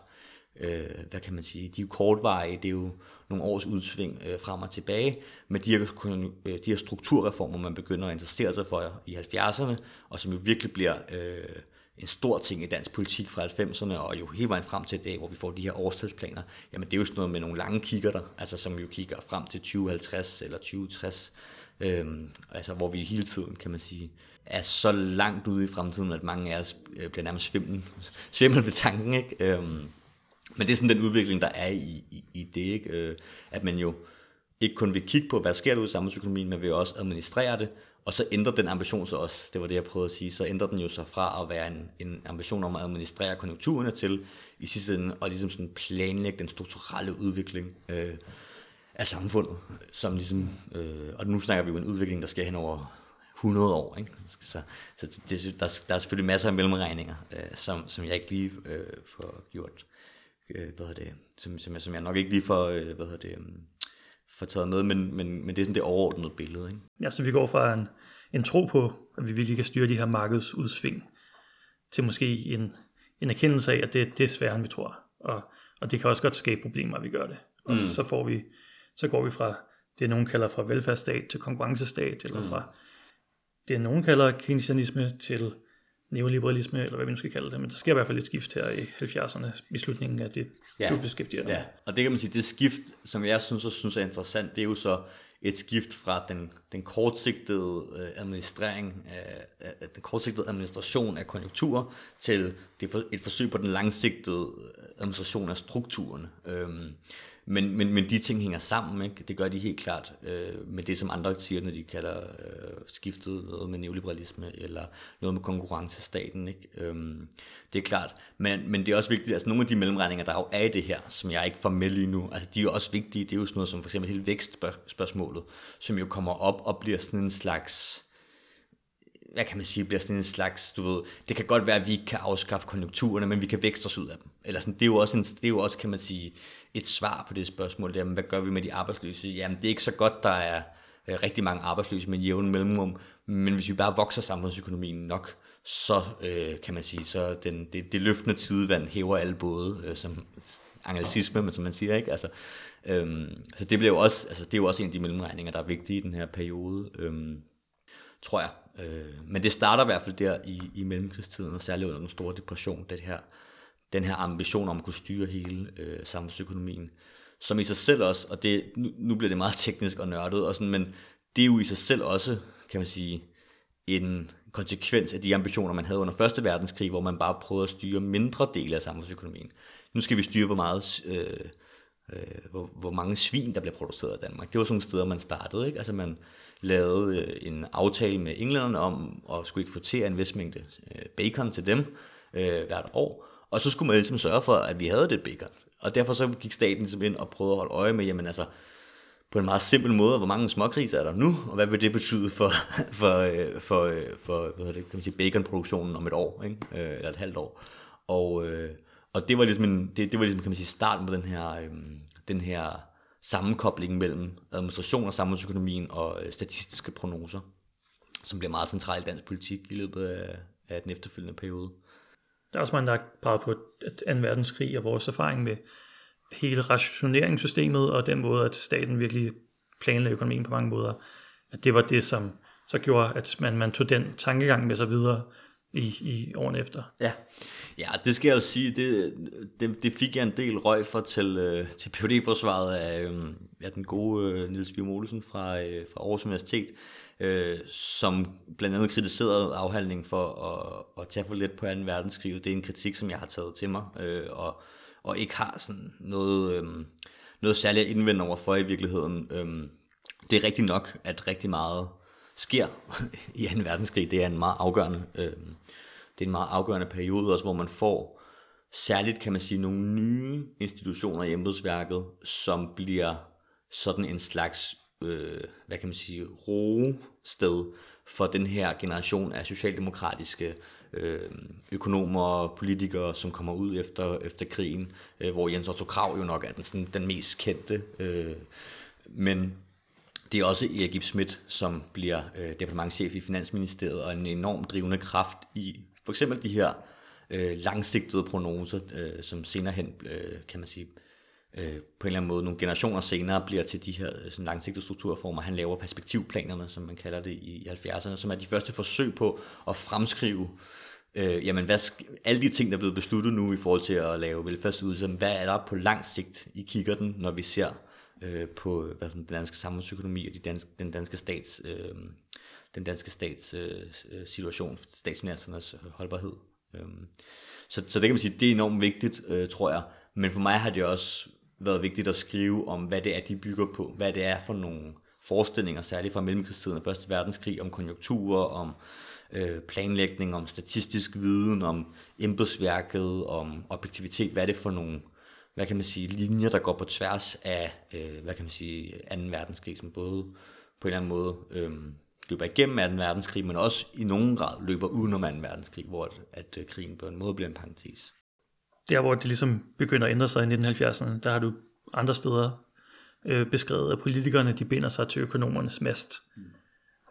Speaker 3: øh, hvad kan man sige, de er jo kortvarige, det er jo nogle års udsving øh, frem og tilbage, men de her, øh, de her strukturreformer, man begynder at interessere sig for i 70'erne, og som jo virkelig bliver øh, en stor ting i dansk politik fra 90'erne, og jo hele vejen frem til i dag, hvor vi får de her årstalsplaner, jamen det er jo sådan noget med nogle lange kigger der, altså som jo kigger frem til 2050 eller 2060, øhm, altså hvor vi hele tiden, kan man sige, er så langt ude i fremtiden, at mange af os øh, bliver nærmest svimmel, svimmel ved tanken, ikke? Øhm, men det er sådan den udvikling, der er i, i, i det, ikke? Øh, at man jo ikke kun vil kigge på, hvad der sker ude i samfundsøkonomien, men vil også administrere det, og så ændrer den ambition så også, det var det jeg prøvede at sige, så ændrer den jo så fra at være en, en ambition om at administrere konjunkturerne til i sidste ende og ligesom sådan planlægge den strukturelle udvikling øh, af samfundet, som ligesom, øh, og nu snakker vi jo en udvikling, der sker hen over 100 år, ikke? Så, så det, der, der er selvfølgelig masser af mellemregninger, øh, som, som jeg ikke lige øh, får gjort, øh, hvad hedder det, som, som, jeg, som jeg nok ikke lige får, øh, hvad hedder det, øh, får taget med, men, men, men det er sådan det overordnede billede. Ikke?
Speaker 2: Ja, så vi går fra en, en tro på, at vi virkelig kan styre de her markedsudsving, til måske en, en erkendelse af, at det, det er sværere, end vi tror. Og, og det kan også godt skabe problemer, at vi gør det. Og mm. så, får vi, så går vi fra det, nogen kalder fra velfærdsstat til konkurrencestat, eller mm. fra det, nogen kalder keynesianisme til neoliberalisme, eller hvad vi nu skal kalde det, men der sker i hvert fald et skift her i 70'erne, i slutningen af det,
Speaker 3: ja.
Speaker 2: du beskæftiger dig
Speaker 3: Ja, og det kan man sige, det skift, som jeg synes, og synes er interessant, det er jo så et skift fra den, den kortsigtede øh, administrering af, af, den kortsigtede administration af konjunkturer til det for, et forsøg på den langsigtede øh, administration af strukturerne. Øhm, men, men, men de ting hænger sammen, ikke? det gør de helt klart øh, med det, som andre siger, når de kalder øh, skiftet noget med neoliberalisme eller noget med konkurrencestaten. Ikke? Øhm, det er klart, men, men det er også vigtigt, altså nogle af de mellemregninger, der jo er i det her, som jeg ikke får med lige nu, altså de er jo også vigtige, det er jo sådan noget som for eksempel hele vækstspørgsmålet, som jo kommer op og bliver sådan en slags hvad kan man sige, bliver sådan en slags, du ved, det kan godt være, at vi ikke kan afskaffe konjunkturerne, men vi kan vækste os ud af dem. Eller sådan, det er jo også, en, det er jo også kan man sige, et svar på det spørgsmål, der, hvad gør vi med de arbejdsløse? Jamen, det er ikke så godt, der er øh, rigtig mange arbejdsløse med jævn mellemrum, men hvis vi bare vokser samfundsøkonomien nok, så øh, kan man sige, så den, det, det løftende tidevand hæver alle både, øh, som anglicisme, men som man siger, ikke? Altså, øhm, så det bliver jo også, altså, det er jo også en af de mellemregninger, der er vigtige i den her periode, øhm, tror jeg. Øh, men det starter i hvert fald der i, i mellemkrigstiden, og særligt under den store depression, det her, den her ambition om at kunne styre hele øh, samfundsøkonomien, som i sig selv også, og det, nu, nu bliver det meget teknisk og nørdet, og sådan, men det er jo i sig selv også, kan man sige, en konsekvens af de ambitioner, man havde under 1. verdenskrig, hvor man bare prøvede at styre mindre dele af samfundsøkonomien. Nu skal vi styre, hvor meget øh, øh, hvor, hvor mange svin, der bliver produceret i Danmark. Det var sådan nogle steder, man startede. Ikke? Altså man lavede øh, en aftale med englænderne om at skulle eksportere en vis mængde øh, bacon til dem øh, hvert år. Og så skulle man ligesom sørge for, at vi havde det bacon. Og derfor så gik staten ligesom ind og prøvede at holde øje med, jamen altså, på en meget simpel måde, hvor mange smågrise er der nu, og hvad vil det betyde for, for, øh, for, for hvad det, kan man sige, baconproduktionen om et år, ikke? eller et halvt år. Og, og det var ligesom, en, det, det var ligesom kan man sige, starten på den her, den her sammenkobling mellem administration og samfundsøkonomien og øh, statistiske prognoser, som bliver meget centralt i dansk politik i løbet af, af den efterfølgende periode.
Speaker 2: Der er også mange, der har peget på at 2. verdenskrig og vores erfaring med hele rationeringssystemet og den måde, at staten virkelig planlagde økonomien på mange måder, at det var det, som så gjorde, at man, man tog den tankegang med sig videre i, i årene efter.
Speaker 3: Ja. ja, det skal jeg jo sige, det, det, det fik jeg en del røg for til, øh, til phd forsvaret af, øh, af den gode øh, Niels Bjørn Olsen fra, øh, fra Aarhus Universitet, øh, som blandt andet kritiserede afhandlingen for at, at tage for let på 2. verdenskrig. Det er en kritik, som jeg har taget til mig, øh, og, og ikke har sådan noget, øh, noget særligt at indvende over for i virkeligheden. Øh, det er rigtigt nok, at rigtig meget sker i 2. verdenskrig. Det er en meget afgørende, øh, det er en meget afgørende periode også, hvor man får særligt, kan man sige, nogle nye institutioner i embedsværket, som bliver sådan en slags, øh, hvad kan man sige, sted for den her generation af socialdemokratiske øh, økonomer og politikere, som kommer ud efter, efter krigen, øh, hvor Jens Otto Krav jo nok er den, sådan, den mest kendte. Øh, men det er også Erik Ib Schmidt, som bliver øh, departementchef i Finansministeriet og en enorm drivende kraft i for eksempel de her øh, langsigtede prognoser, øh, som senere hen, øh, kan man sige, øh, på en eller anden måde nogle generationer senere bliver til de her øh, sådan langsigtede strukturformer. Han laver perspektivplanerne, som man kalder det i 70'erne, som er de første forsøg på at fremskrive øh, jamen hvad, alle de ting, der er blevet besluttet nu i forhold til at lave velfærdsydelser, hvad er der på lang sigt i kigger den, når vi ser øh, på hvad, den danske samfundsøkonomi og de danske, den danske stats, øh, den danske stats øh, øh situation, statsministernes holdbarhed. Øh. Så, så det kan man sige, det er enormt vigtigt, øh, tror jeg. Men for mig har det også været vigtigt at skrive om, hvad det er, de bygger på. Hvad det er for nogle forestillinger, særligt fra mellemkrigstiden og Første Verdenskrig, om konjunkturer, om øh, planlægning, om statistisk viden, om embedsværket, om objektivitet. Hvad er det for nogle hvad kan man sige, linjer, der går på tværs af, øh, hvad kan man sige, 2. verdenskrig, som både på en eller anden måde øh, løber igennem 2. verdenskrig, men også i nogen grad løber udenom 2. verdenskrig, hvor at, at øh, krigen på en måde bliver en parentes.
Speaker 2: Der, hvor det ligesom begynder at ændre sig i 1970'erne, der har du andre steder øh, beskrevet, at politikerne de binder sig til økonomernes mast.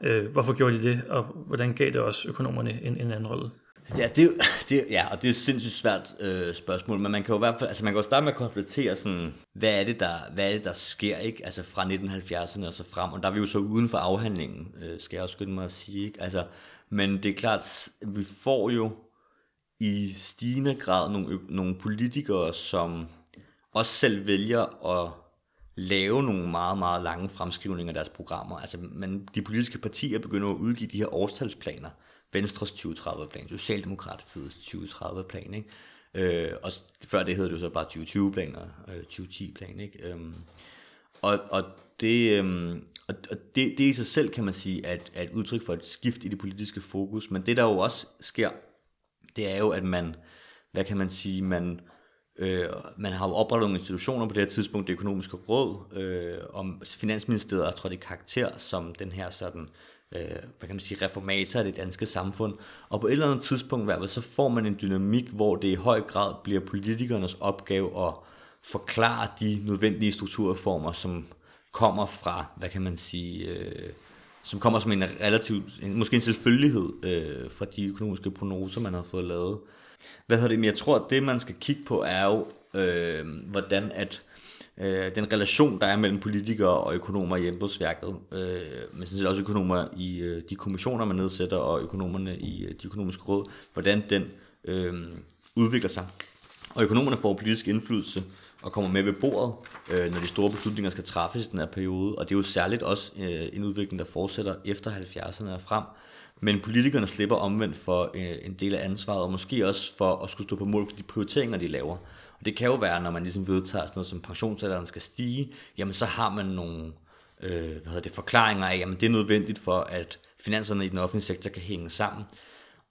Speaker 2: Øh, hvorfor gjorde de det, og hvordan gav det også økonomerne en, en anden rolle?
Speaker 3: Ja, det, det, ja, og det er et sindssygt svært øh, spørgsmål, men man kan jo i hvert fald, altså man kan jo starte med at konstatere sådan, hvad er det, der, hvad er det, der sker, ikke? Altså fra 1970'erne og så frem, og der er vi jo så uden for afhandlingen, øh, skal jeg også skynde mig at sige, ikke? Altså, men det er klart, vi får jo i stigende grad nogle, nogle politikere, som også selv vælger at lave nogle meget, meget lange fremskrivninger af deres programmer. Altså, man, de politiske partier begynder at udgive de her årstalsplaner. Venstres 2030-plan, Socialdemokratiets 2030-plan, ikke? Øh, og før det hed det jo så bare 2020-plan og øh, 2010-plan, ikke? Øhm, og, og det, øhm, og, og det, det i sig selv kan man sige at, er et udtryk for et skift i det politiske fokus, men det der jo også sker, det er jo at man, hvad kan man sige, man Øh, man har jo oprettet nogle institutioner på det her tidspunkt, det økonomiske råd, øh, om Finansministeriet er trådt i karakter som den her sådan, øh, hvad kan man sige, reformator af det danske samfund. Og på et eller andet tidspunkt, hvert så får man en dynamik, hvor det i høj grad bliver politikernes opgave at forklare de nødvendige strukturreformer, som kommer fra, hvad kan man sige, øh, som kommer som en relativt, en, måske en selvfølgelighed øh, fra de økonomiske prognoser, man har fået lavet. Hvad hedder det? Men jeg tror, at det, man skal kigge på, er jo, øh, hvordan at øh, den relation, der er mellem politikere og økonomer i embedsværket, øh, men sådan set også økonomer i øh, de kommissioner, man nedsætter, og økonomerne i øh, de økonomiske råd, hvordan den øh, udvikler sig. Og økonomerne får politisk indflydelse og kommer med ved bordet, øh, når de store beslutninger skal træffes i den her periode. Og det er jo særligt også øh, en udvikling, der fortsætter efter 70'erne og frem, men politikerne slipper omvendt for øh, en del af ansvaret, og måske også for at skulle stå på mål for de prioriteringer, de laver. Og det kan jo være, når man ligesom vedtager sådan noget som pensionsalderen skal stige, jamen så har man nogle øh, hvad hedder det, forklaringer af, jamen det er nødvendigt for, at finanserne i den offentlige sektor kan hænge sammen.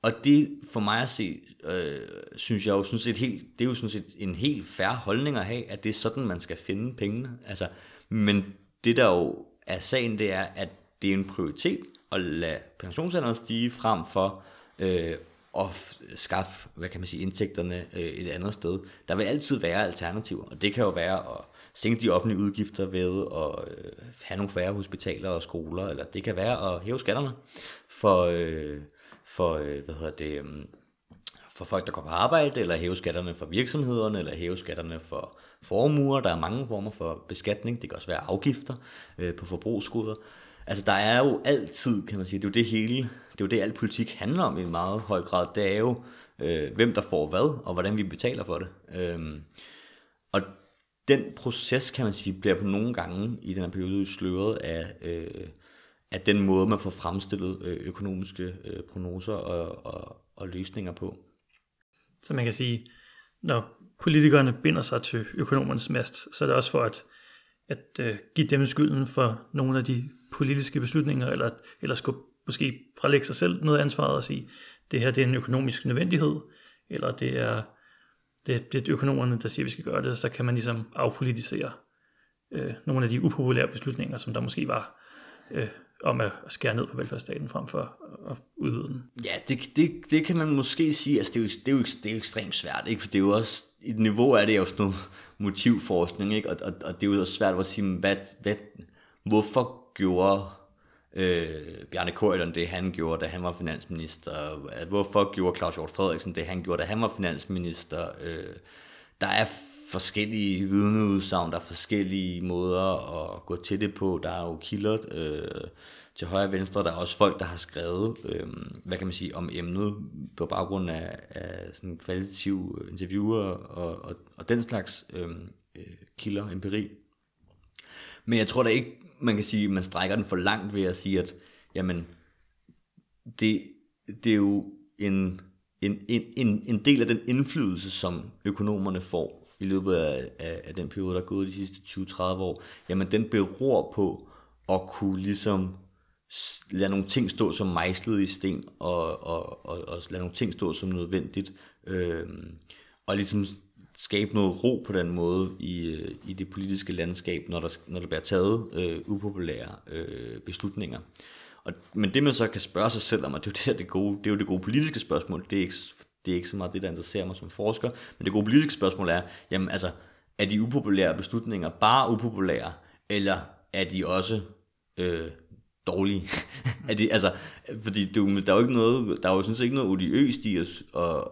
Speaker 3: Og det for mig at se, øh, synes jeg jo synes set helt, det er jo sådan set en helt færre holdning at have, at det er sådan, man skal finde pengene. Altså, men det der jo er sagen, det er, at det er en prioritet, at lade pensionsalderen stige frem for øh, at skaffe, hvad kan man sige, indtægterne øh, et andet sted. Der vil altid være alternativer, og det kan jo være at sænke de offentlige udgifter ved at øh, have nogle færre hospitaler og skoler, eller det kan være at hæve skatterne for, øh, for øh, hvad hedder det, øh, for folk, der går på arbejde, eller hæve skatterne for virksomhederne, eller hæve skatterne for formuer. Der er mange former for beskatning. Det kan også være afgifter øh, på forbrugsgoder. Altså der er jo altid, kan man sige, det er jo det hele, det er jo det al politik handler om i meget høj grad, det er jo, øh, hvem der får hvad, og hvordan vi betaler for det. Øh, og den proces, kan man sige, bliver på nogle gange i den her periode sløret af, øh, af den måde, man får fremstillet øh, økonomiske øh, prognoser og, og, og løsninger på.
Speaker 2: Så man kan sige, når politikerne binder sig til økonomernes mast, så er det også for at, at øh, give dem skylden for nogle af de politiske beslutninger, eller, eller skulle måske frelægge sig selv noget ansvar og sige, det her det er en økonomisk nødvendighed, eller det er, det, det er økonomerne, der siger, at vi skal gøre det, så kan man ligesom afpolitisere øh, nogle af de upopulære beslutninger, som der måske var øh, om at skære ned på velfærdsstaten frem for at udvide den.
Speaker 3: Ja, det, det, det kan man måske sige, altså det er, jo, det, er jo, det er jo ekstremt svært, ikke? for det er jo også, i et niveau er det jo sådan noget motivforskning, ikke? Og, og, og det er jo også svært at sige, hvad, hvad, hvorfor gjorde øh, Bjarne Korydon det, han gjorde, da han var finansminister, hvorfor gjorde Claus Hjort Frederiksen det, han gjorde, da han var finansminister. Øh, der er forskellige vidneudsagn, der er forskellige måder at gå til det på. Der er jo kilder øh, til højre og venstre, der er også folk, der har skrevet, øh, hvad kan man sige, om emnet på baggrund af, af sådan kvalitative interviewer og, og, og den slags øh, øh kilder, empiri. Men jeg tror da ikke, man kan sige, man strækker den for langt ved at sige, at jamen, det, det er jo en, en, en, en del af den indflydelse, som økonomerne får i løbet af, af, af den periode, der er gået de sidste 20-30 år, jamen den beror på at kunne ligesom lade nogle ting stå som mejslet i sten, og, og, og, og lade nogle ting stå som nødvendigt, øh, og ligesom skabe noget ro på den måde i, øh, i det politiske landskab, når der, når der bliver taget øh, upopulære øh, beslutninger. Og, men det man så kan spørge sig selv om, og det er jo det, det, gode, det, er jo det gode politiske spørgsmål, det er, ikke, det er ikke så meget det, der interesserer mig som forsker, men det gode politiske spørgsmål er, jamen altså, er de upopulære beslutninger bare upopulære, eller er de også øh, dårlige. er det, altså, fordi du, der er jo ikke noget, der er jo sådan ikke noget odiøst i at, at,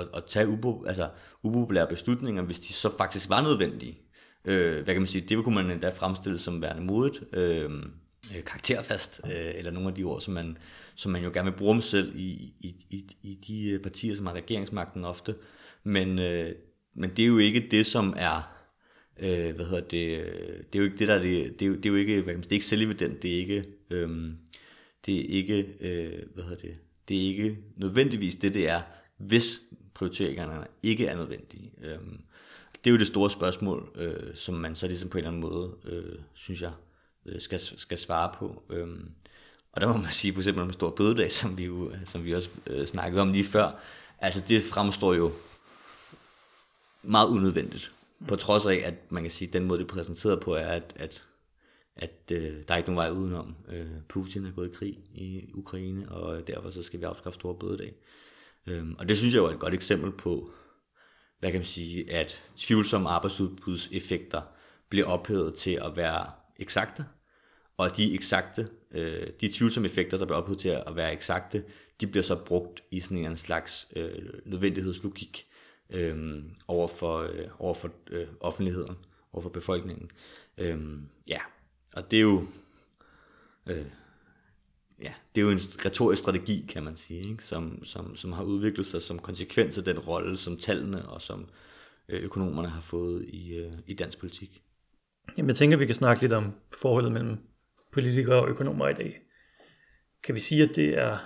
Speaker 3: at, at tage upo, altså, upopulære beslutninger, hvis de så faktisk var nødvendige. Øh, hvad kan man sige, det kunne man endda fremstille som værende modigt, øh, øh, karakterfast, øh, eller nogle af de ord, som man, som man jo gerne vil bruge selv i, i, i, i de partier, som har regeringsmagten ofte. Men, øh, men det er jo ikke det, som er øh, hvad hedder det, det er jo ikke det der, det, det, er, jo, det er jo ikke, hvad kan man sige, det er ikke selvevident, det er ikke, øhm, det er ikke, øh, hvad hedder det, det er ikke nødvendigvis det, det er, hvis prioriteringerne ikke er nødvendige. Øhm, det er jo det store spørgsmål, øh, som man så ligesom på en eller anden måde, øh, synes jeg, øh, skal, skal svare på. Øhm, og der må man sige, for eksempel om stor bødedag, som vi jo som vi også øh, snakkede om lige før, altså det fremstår jo meget unødvendigt. Mm. På trods af, at man kan sige, at den måde, det er præsenteret på, er, at, at, at øh, der er ikke nogen vej udenom. Øh, Putin er gået i krig i Ukraine, og derfor så skal vi afskaffe store bødedag. Øh, og det synes jeg jo er et godt eksempel på, hvad kan man sige, at tvivlsomme arbejdsudbudseffekter bliver ophævet til at være eksakte, og de eksakte, øh, de tvivlsomme effekter, der bliver ophævet til at være eksakte, de bliver så brugt i sådan en slags øh, nødvendighedslogik, øh, over for, øh, over for øh, offentligheden, over for befolkningen. Øh, ja, og det er jo... Øh, ja, det er jo en retorisk strategi, kan man sige, ikke? Som, som, som har udviklet sig som konsekvens af den rolle, som tallene og som øh, økonomerne har fået i, øh, i dansk politik.
Speaker 2: Jamen, jeg tænker, vi kan snakke lidt om forholdet mellem politikere og økonomer i dag. Kan vi sige, at det er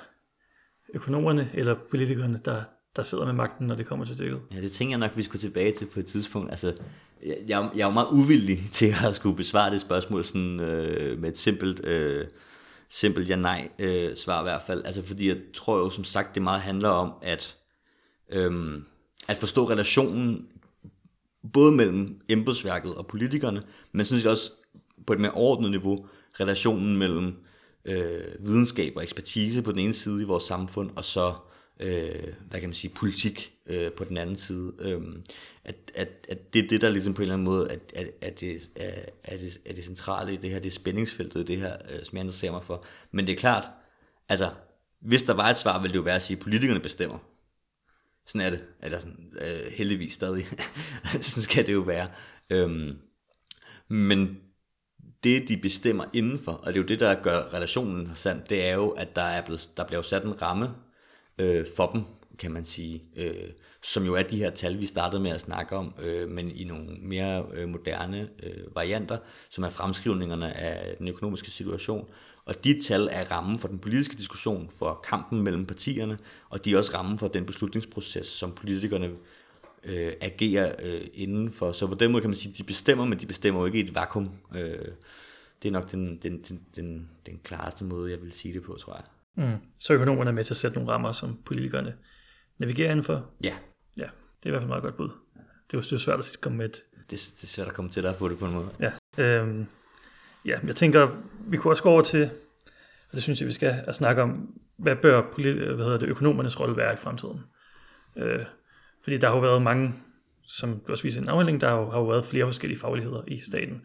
Speaker 2: økonomerne eller politikerne, der der sidder med magten, når det kommer til stykket.
Speaker 3: Ja, det tænker jeg nok, vi skulle tilbage til på et tidspunkt. Altså, jeg, jeg er jo meget uvillig til at skulle besvare det spørgsmål sådan, øh, med et simpelt, øh, simpelt ja-nej øh, svar i hvert fald. Altså, fordi jeg tror jo som sagt, det meget handler om at, øh, at forstå relationen både mellem embedsværket og politikerne, men synes jeg også på et mere overordnet niveau, relationen mellem øh, videnskab og ekspertise på den ene side i vores samfund, og så øh, øh, hvad kan man sige, politik øh, på den anden side. Øh, at, at, at det er det, der ligesom på en eller anden måde at, at, at det, er, at det, er det centrale i det her, det er spændingsfeltet, det her, øh, som jeg interesserer mig for. Men det er klart, altså, hvis der var et svar, ville det jo være at sige, at politikerne bestemmer. Sådan er det, eller sådan, øh, heldigvis stadig. sådan skal det jo være. Øhm, men det, de bestemmer indenfor, og det er jo det, der gør relationen interessant, det er jo, at der, er blevet, der bliver sat en ramme øh, for dem, kan man sige, øh, som jo er de her tal, vi startede med at snakke om, øh, men i nogle mere øh, moderne øh, varianter, som er fremskrivningerne af den økonomiske situation. Og de tal er rammen for den politiske diskussion, for kampen mellem partierne, og de er også rammen for den beslutningsproces, som politikerne øh, agerer øh, inden for. Så på den måde kan man sige, at de bestemmer, men de bestemmer jo ikke i et vakuum. Øh, det er nok den, den, den, den, den klareste måde, jeg vil sige det på, tror jeg.
Speaker 2: Mm. Så økonomerne er med til at sætte nogle rammer, som politikerne navigerer indenfor.
Speaker 3: Ja.
Speaker 2: Ja, det er i hvert fald meget godt bud. Det er jo svært at komme med et...
Speaker 3: Det, det er svært at komme til dig på det på en måde.
Speaker 2: Ja, øhm, ja jeg tænker, vi kunne også gå over til, og det synes jeg, vi skal at snakke om, hvad bør politi- hvad hedder det, økonomernes rolle være i fremtiden. Øh, fordi der har jo været mange, som du også viser en afhandling, der har jo, har jo været flere forskellige fagligheder i staten.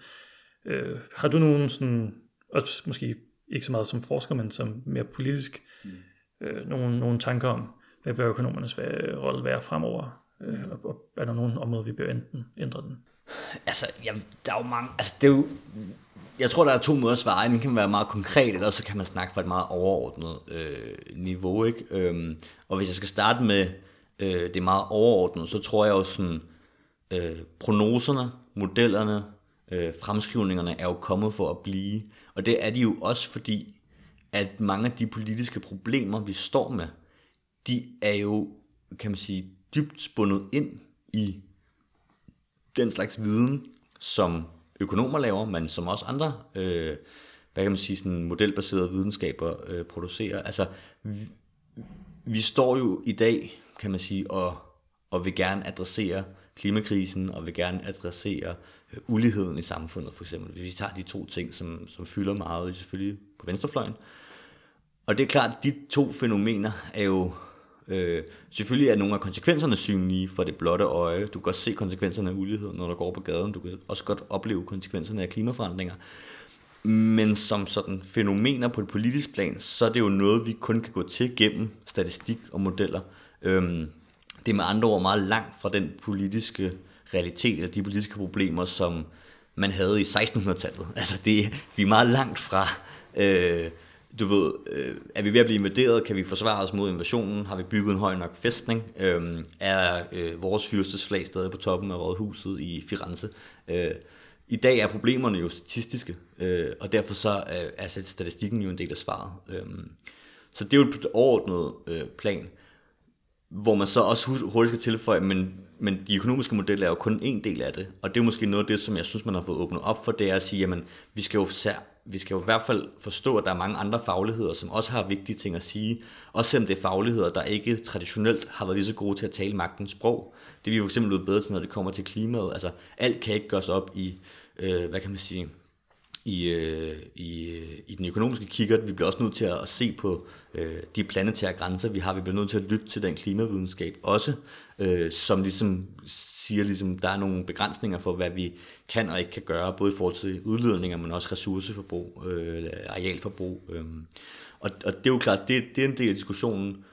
Speaker 2: Øh, har du nogen sådan, også måske ikke så meget som forsker, men som mere politisk, mm. øh, nogle, nogle tanker om, hvad bør økonomernes rolle være fremover, øh, og, og er der nogen områder, vi bør enten ændre den?
Speaker 3: Altså, jamen, der er jo mange, altså det er jo, jeg tror, der er to måder at svare. Den kan være meget konkret, eller så kan man snakke fra et meget overordnet øh, niveau. Ikke? Øhm, og hvis jeg skal starte med øh, det meget overordnet, så tror jeg jo sådan, øh, prognoserne, modellerne, øh, fremskrivningerne er jo kommet for at blive. Og det er de jo også fordi, at mange af de politiske problemer, vi står med, de er jo, kan man sige, dybt spundet ind i den slags viden, som økonomer laver, men som også andre, øh, hvad kan man sige, sådan modelbaserede videnskaber øh, producerer. Altså, vi, vi står jo i dag, kan man sige, og, og vil gerne adressere klimakrisen, og vil gerne adressere Øh, uligheden i samfundet, for eksempel. Hvis vi tager de to ting, som, som fylder meget, selvfølgelig på venstrefløjen. Og det er klart, at de to fænomener er jo Øh, selvfølgelig er nogle af konsekvenserne synlige for det blotte øje. Du kan godt se konsekvenserne af ulighed, når du går på gaden. Du kan også godt opleve konsekvenserne af klimaforandringer. Men som sådan fænomener på et politisk plan, så er det jo noget, vi kun kan gå til gennem statistik og modeller. Øhm, det er med andre ord meget langt fra den politiske realitet, eller de politiske problemer, som man havde i 1600-tallet. Altså det, vi er meget langt fra øh, du ved, øh, er vi ved at blive invaderet? Kan vi forsvare os mod invasionen? Har vi bygget en høj nok fæstning? Øh, er øh, vores fyrstes flag stadig på toppen af rådhuset i Firenze? Øh, I dag er problemerne jo statistiske, øh, og derfor så øh, er statistikken jo en del af svaret. Øh, så det er jo et overordnet øh, plan, hvor man så også hurtigt skal tilføje, men, men de økonomiske modeller er jo kun en del af det, og det er måske noget af det, som jeg synes, man har fået åbnet op for, det er at sige, jamen, vi skal jo vi skal jo i hvert fald forstå, at der er mange andre fagligheder, som også har vigtige ting at sige. Også selvom det er fagligheder, der ikke traditionelt har været lige så gode til at tale magtens sprog. Det er vi for eksempel blevet bedre til, når det kommer til klimaet. Altså, alt kan ikke gøres op i, øh, hvad kan man sige, i, øh, i, øh, i den økonomiske kikkert. Vi bliver også nødt til at, at se på øh, de planetære grænser, vi har. Vi bliver nødt til at lytte til den klimavidenskab også, øh, som ligesom siger, ligesom, der er nogle begrænsninger for, hvad vi kan og ikke kan gøre, både i forhold til udledninger, men også ressourceforbrug, øh, arealforbrug. Øh. Og, og det er jo klart, det, det er en del af diskussionen,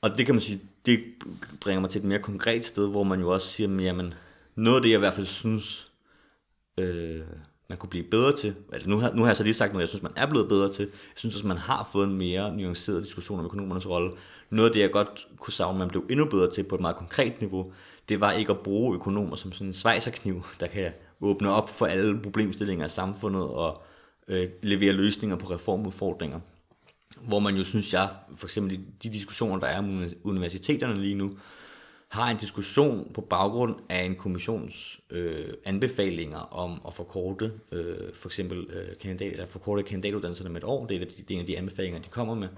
Speaker 3: og det kan man sige, det bringer mig til et mere konkret sted, hvor man jo også siger, jamen, noget af det, jeg i hvert fald synes, øh, man kunne blive bedre til. Altså nu, har, nu har jeg så lige sagt noget, jeg synes, man er blevet bedre til. Jeg synes også, man har fået en mere nuanceret diskussion om økonomernes rolle. Noget af det, jeg godt kunne savne, man blev endnu bedre til på et meget konkret niveau, det var ikke at bruge økonomer som sådan en svejserkniv, der kan åbne op for alle problemstillinger af samfundet og øh, levere løsninger på reformudfordringer. Hvor man jo synes, jeg, for eksempel de, de diskussioner, der er om universiteterne lige nu, har en diskussion på baggrund af en kommissions øh, anbefalinger om at forkorte øh, for eksempel øh, kandidat, eller forkorte kandidatuddannelserne med et år. Det er, det er en af de anbefalinger, de kommer med,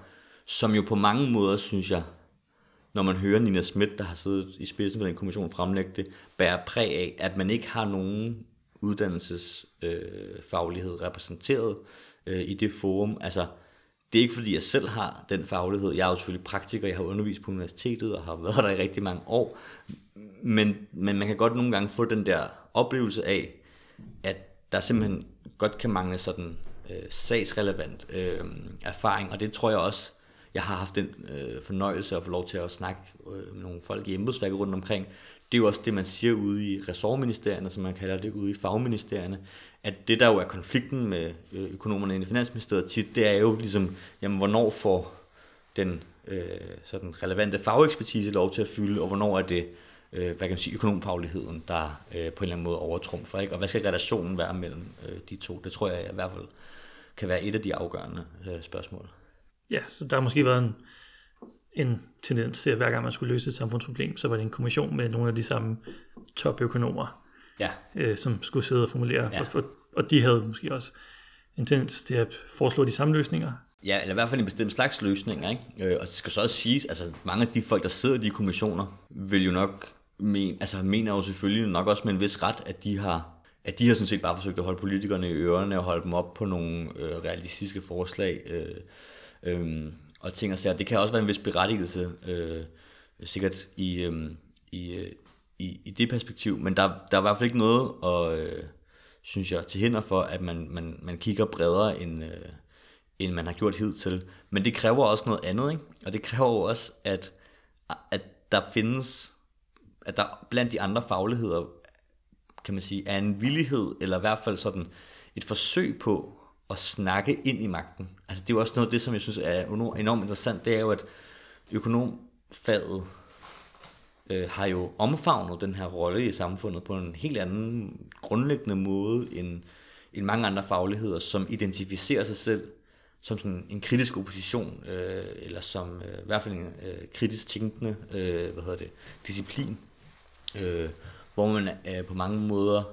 Speaker 3: som jo på mange måder, synes jeg, når man hører Nina Schmidt, der har siddet i spidsen for den kommission, fremlægge det, bærer præg af, at man ikke har nogen uddannelsesfaglighed øh, repræsenteret øh, i det forum. Altså, det er ikke fordi, jeg selv har den faglighed. Jeg er jo selvfølgelig praktiker, jeg har undervist på universitetet og har været der i rigtig mange år. Men, men man kan godt nogle gange få den der oplevelse af, at der simpelthen godt kan mangle sådan øh, sagsrelevant øh, erfaring, og det tror jeg også, jeg har haft den øh, fornøjelse at få lov til at snakke øh, med nogle folk i embedsværket rundt omkring. Det er jo også det, man siger ude i ressortministerierne, som man kalder det, ude i fagministerierne, at det der jo er konflikten med øh, økonomerne i Finansministeriet tit, det er jo ligesom, jamen hvornår får den øh, sådan relevante fagekspertise lov til at fylde, og hvornår er det øh, hvad kan man sige, økonomfagligheden, der øh, på en eller anden måde overtrumfer, ikke? og hvad skal relationen være mellem øh, de to? Det tror jeg i hvert fald kan være et af de afgørende øh, spørgsmål.
Speaker 2: Ja, så der har måske været en, en tendens til, at hver gang man skulle løse et samfundsproblem, så var det en kommission med nogle af de samme topøkonomer,
Speaker 3: ja.
Speaker 2: øh, som skulle sidde og formulere, ja. og, og, og de havde måske også en tendens til at foreslå de samme løsninger.
Speaker 3: Ja, eller i hvert fald en bestemt slags løsninger. Ikke? Øh, og det skal så også siges, altså mange af de folk, der sidder i de kommissioner, vil jo nok men, altså mener jo selvfølgelig nok også med en vis ret, at de har at de har sådan set bare forsøgt at holde politikerne i ørerne og holde dem op på nogle øh, realistiske forslag. Øh, øh, og ting og sager. Det kan også være en vis berettigelse, øh, sikkert i, øh, i, øh, i, i det perspektiv, men der, der er i hvert fald ikke noget, og, øh, synes jeg, til hinder for, at man, man, man kigger bredere end, øh, end man har gjort hidtil. Men det kræver også noget andet, ikke? Og det kræver jo også, at, at der findes, at der blandt de andre fagligheder, kan man sige, er en villighed, eller i hvert fald sådan et forsøg på at snakke ind i magten. Altså det er jo også noget af det, som jeg synes er enormt interessant, det er jo, at økonomfaget øh, har jo omfavnet den her rolle i samfundet på en helt anden grundlæggende måde end, end mange andre fagligheder, som identificerer sig selv som sådan en kritisk opposition, øh, eller som øh, i hvert fald en øh, kritisk tænkende øh, hvad hedder det, disciplin, øh, hvor man øh, på mange måder,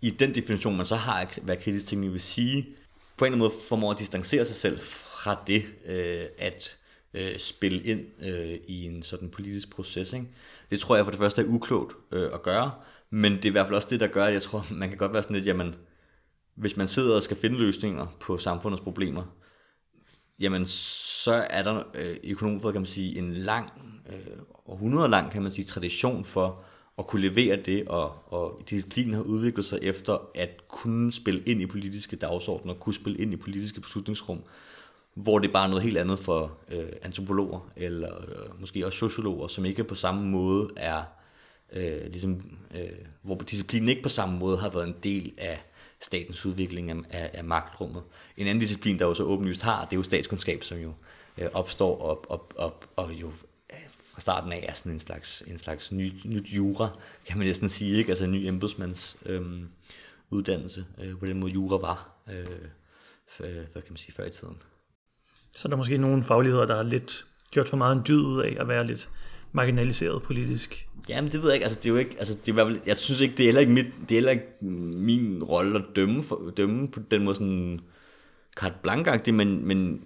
Speaker 3: i den definition, man så har af, hvad kritisk tænkende, vil sige, på en eller anden måde formår at distancere sig selv fra det, øh, at øh, spille ind øh, i en sådan politisk proces. Ikke? Det tror jeg for det første er uklogt øh, at gøre, men det er i hvert fald også det, der gør, at jeg tror, man kan godt være sådan lidt, jamen, hvis man sidder og skal finde løsninger på samfundets problemer, jamen så er der øh, økonomisk kan man sige, en lang, øh, århundrede lang, kan man sige, tradition for at kunne levere det, og, og disciplinen har udviklet sig efter at kunne spille ind i politiske dagsordner, kunne spille ind i politiske beslutningsrum, hvor det er bare noget helt andet for øh, antropologer, eller øh, måske også sociologer, som ikke på samme måde er, øh, ligesom, øh, hvor disciplinen ikke på samme måde har været en del af statens udvikling af, af, af magtrummet. En anden disciplin, der jo så åbenlyst har, det er jo statskundskab, som jo øh, opstår og, og, og, og jo øh, fra starten af er sådan en slags, en slags ny, nyt jura, kan man næsten sige, ikke? altså en ny embedsmands øh, uddannelse, øh, på den måde jura var, øh, for, hvad kan man sige, før i tiden.
Speaker 2: Så der er måske nogle fagligheder, der har lidt gjort for meget en dyd ud af at være lidt marginaliseret politisk.
Speaker 3: Jamen det ved jeg ikke, altså det er jo ikke, altså det er, jeg synes ikke, det er heller ikke, mit, det er heller ikke min rolle at dømme, for, dømme på den måde sådan carte blanche men, men,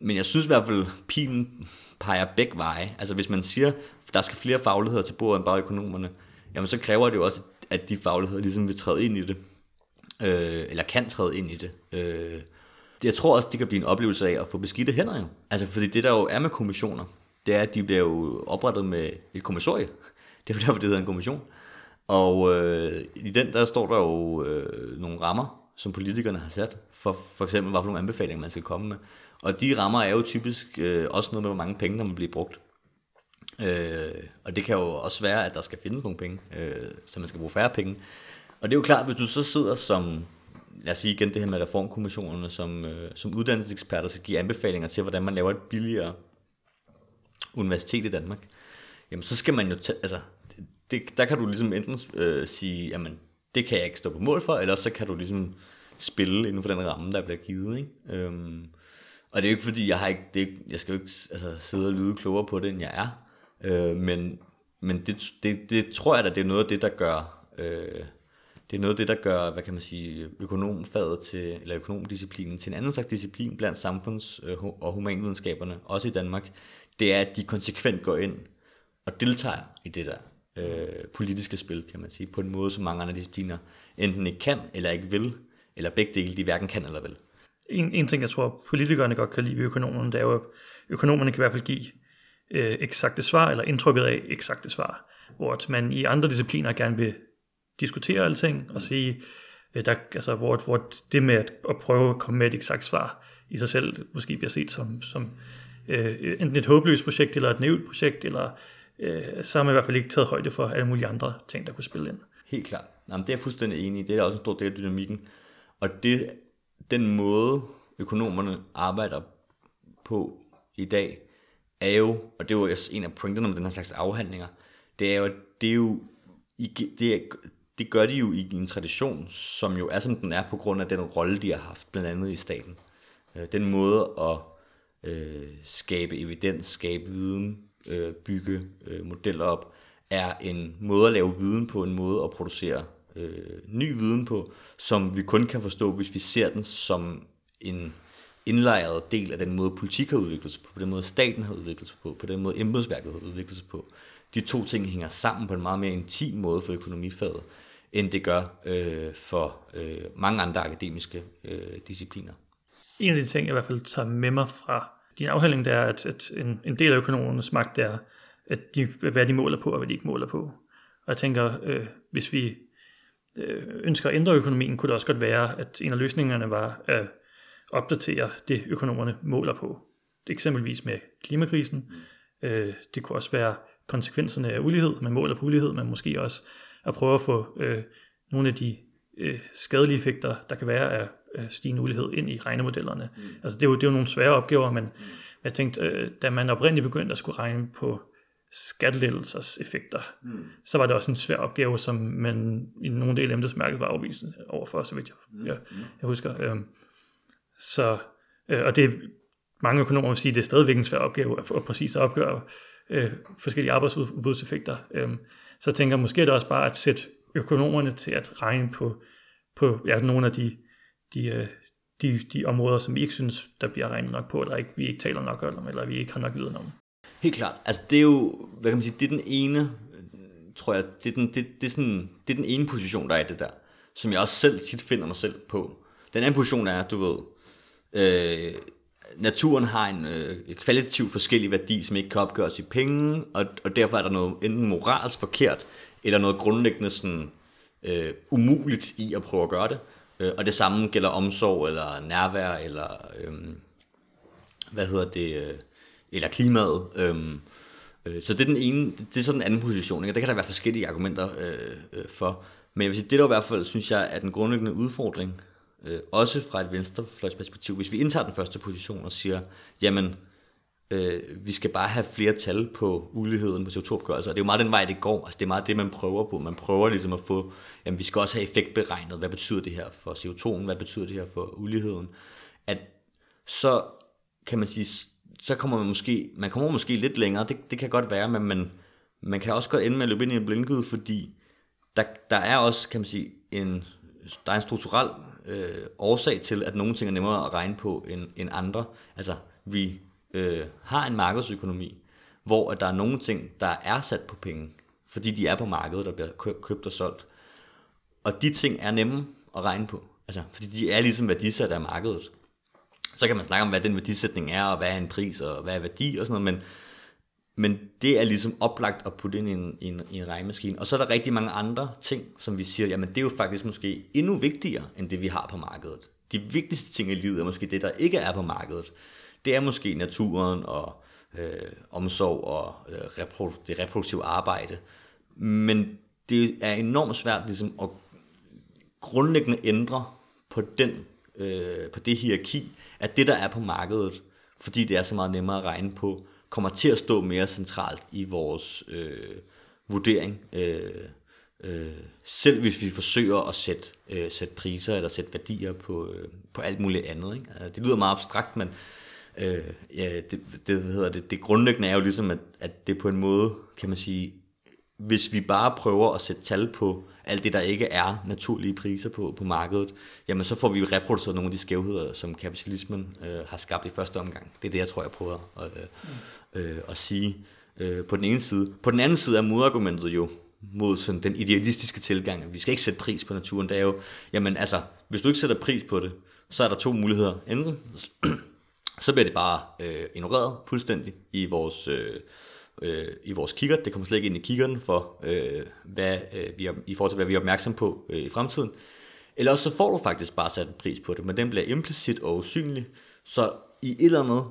Speaker 3: men jeg synes i hvert fald, pilen peger begge veje. Altså hvis man siger, der skal flere fagligheder til bordet end bare økonomerne, jamen så kræver det jo også, at de fagligheder ligesom vil træde ind i det, øh, eller kan træde ind i det. Øh, jeg tror også, det kan blive en oplevelse af at få beskidte hænder jo. Altså fordi det der jo er med kommissioner, det er, at de bliver jo oprettet med et kommissorie. Det er derfor, det hedder en kommission. Og øh, i den, der står der jo øh, nogle rammer, som politikerne har sat, for for eksempel, hvad for nogle anbefalinger, man skal komme med. Og de rammer er jo typisk øh, også noget med, hvor mange penge, der må blive brugt. Øh, og det kan jo også være, at der skal findes nogle penge, øh, så man skal bruge færre penge. Og det er jo klart, hvis du så sidder som, lad os sige igen det her med reformkommissionerne, som, øh, som uddannelseseksperter skal give anbefalinger til, hvordan man laver et billigere universitet i Danmark, jamen så skal man jo tage, altså, det, der kan du ligesom enten øh, sige, jamen, det kan jeg ikke stå på mål for, eller så kan du ligesom spille inden for den ramme, der bliver givet, ikke? Øhm, og det er jo ikke fordi, jeg har ikke, det er, jeg skal jo ikke altså, sidde og lyde klogere på det, end jeg er, øh, men, men det, det, det tror jeg da, det er noget af det, der gør, øh, det er noget af det, der gør, hvad kan man sige, økonomfaget til, eller økonomdisciplinen til en anden slags disciplin blandt samfunds- øh, og humanvidenskaberne, også i Danmark, det er, at de konsekvent går ind og deltager i det der øh, politiske spil, kan man sige, på en måde, som mange andre discipliner enten ikke kan eller ikke vil, eller begge dele, de hverken kan eller vil.
Speaker 2: En, en ting, jeg tror, politikerne godt kan lide ved økonomerne, det er jo, at økonomerne kan i hvert fald give øh, eksakte svar, eller indtrykket af eksakte svar, hvor at man i andre discipliner gerne vil diskutere alting, og sige, øh, der, altså, hvor, hvor det med at, at prøve at komme med et eksakt svar, i sig selv måske bliver set som, som øh, enten et håbløst projekt, eller et naivt projekt, eller øh, så har man i hvert fald ikke taget højde for alle mulige andre ting, der kunne spille ind.
Speaker 3: Helt klart. Jamen, det er jeg fuldstændig enig i. Det er også en stor del af dynamikken. Og det, den måde, økonomerne arbejder på i dag, er jo, og det er jo en af pointerne om den her slags afhandlinger, det er jo, det er jo, det, er, det gør de jo i en tradition, som jo er som den er på grund af den rolle, de har haft, blandt andet i staten. Øh, den måde at øh, skabe evidens, skabe viden, øh, bygge øh, modeller op, er en måde at lave viden på, en måde at producere øh, ny viden på, som vi kun kan forstå, hvis vi ser den som en indlejret del af den måde, politik har udviklet sig på, på den måde, staten har udviklet sig på, på den måde, embedsværket har udviklet sig på. De to ting hænger sammen på en meget mere intim måde for økonomifaget, end det gør øh, for øh, mange andre akademiske øh, discipliner
Speaker 2: en af de ting, jeg i hvert fald tager med mig fra din afhandling, det er, at, at en, en del af økonomernes magt er, at de, hvad de måler på, og hvad de ikke måler på. Og jeg tænker, øh, hvis vi øh, ønsker at ændre økonomien, kunne det også godt være, at en af løsningerne var at opdatere det, økonomerne måler på. Eksempelvis med klimakrisen. Øh, det kunne også være konsekvenserne af ulighed. Man måler på ulighed, men måske også at prøve at få øh, nogle af de øh, skadelige effekter, der kan være af, af stigende ulighed ind i regnemodellerne. Mm. Altså det er, jo, det er jo nogle svære opgaver, men mm. jeg tænkte, øh, da man oprindeligt begyndte at skulle regne på skattelettelsers effekter, mm. så var det også en svær opgave, som man i nogle dele af embedsmærket var afvisende overfor, så vidt jeg, mm. jeg, jeg husker. Øh, så, øh, og det mange økonomer vil sige, at det er stadigvæk en svær opgave at, at præcis opgøre øh, forskellige arbejdsudbudseffekter. Øh, så jeg tænker måske er det også bare at sætte økonomerne til at regne på, på ja, nogle af de, de, øh, de, de områder, som vi ikke synes, der bliver regnet nok på, eller ikke, vi ikke taler nok om, eller vi ikke har nok viden om.
Speaker 3: Helt klart. Altså det er jo, hvad kan man sige, det er den ene, tror jeg, det er den, det, det er sådan, det er den ene position, der er i det der, som jeg også selv tit finder mig selv på. Den anden position er, du ved, øh, naturen har en øh, kvalitativ forskellig værdi, som ikke kan opgøres i penge, og, og derfor er der noget enten moralsk forkert, eller noget grundlæggende sådan, øh, umuligt i at prøve at gøre det. Øh, og det samme gælder omsorg, eller nærvær, eller øh, hvad hedder det, øh, eller klimaet. Øh, øh, så det er den ene, det er sådan den anden position, ikke? det kan der være forskellige argumenter øh, øh, for. Men jeg vil sige, det der i hvert fald, synes jeg, er den grundlæggende udfordring, øh, også fra et venstrefløjsperspektiv, hvis vi indtager den første position og siger, jamen, øh, vi skal bare have flere tal på uligheden på CO2-opgørelser, og det er jo meget den vej, det går, altså det er meget det, man prøver på, man prøver ligesom at få, jamen vi skal også have effektberegnet, hvad betyder det her for CO2'en, hvad betyder det her for uligheden, at så kan man sige, så kommer man måske, man kommer måske lidt længere, det, det kan godt være, men man, man kan også godt ende med at løbe ind i en blindgyde, fordi der, der er også, kan man sige, en, der er en strukturel øh, årsag til, at nogle ting er nemmere at regne på end, end andre. Altså, vi øh, har en markedsøkonomi, hvor at der er nogle ting, der er sat på penge, fordi de er på markedet, der bliver købt og solgt. Og de ting er nemme at regne på, altså, fordi de er ligesom værdisat af markedet. Så kan man snakke om, hvad den værdisætning er, og hvad er en pris, og hvad er værdi og sådan noget, men men det er ligesom oplagt at putte ind i en, i, en, i en regnmaskine. Og så er der rigtig mange andre ting, som vi siger, jamen det er jo faktisk måske endnu vigtigere, end det vi har på markedet. De vigtigste ting i livet er måske det, der ikke er på markedet. Det er måske naturen og øh, omsorg og øh, reprodu- det reproduktive arbejde. Men det er enormt svært ligesom at grundlæggende ændre på, den, øh, på det hierarki, at det, der er på markedet, fordi det er så meget nemmere at regne på, kommer til at stå mere centralt i vores øh, vurdering. Øh, øh, selv hvis vi forsøger at sætte, øh, sætte priser eller sætte værdier på, øh, på alt muligt andet. Ikke? Altså, det lyder meget abstrakt, men øh, ja, det, det, hedder det, det grundlæggende er jo ligesom, at, at det på en måde, kan man sige, hvis vi bare prøver at sætte tal på alt det, der ikke er naturlige priser på, på markedet, jamen så får vi reproduceret nogle af de skævheder, som kapitalismen øh, har skabt i første omgang. Det er det, jeg tror, jeg prøver at, øh, øh, at sige øh, på den ene side. På den anden side er modargumentet jo mod sådan den idealistiske tilgang, at vi skal ikke sætte pris på naturen. Det er jo, jamen altså, hvis du ikke sætter pris på det, så er der to muligheder. Enten så bliver det bare øh, ignoreret fuldstændig i vores... Øh, øh, i vores kigger. Det kommer slet ikke ind i kiggeren for, øh, hvad, øh, vi er, i forhold til, hvad vi er opmærksom på øh, i fremtiden. Eller også så får du faktisk bare sat en pris på det, men den bliver implicit og usynlig. Så i et eller andet,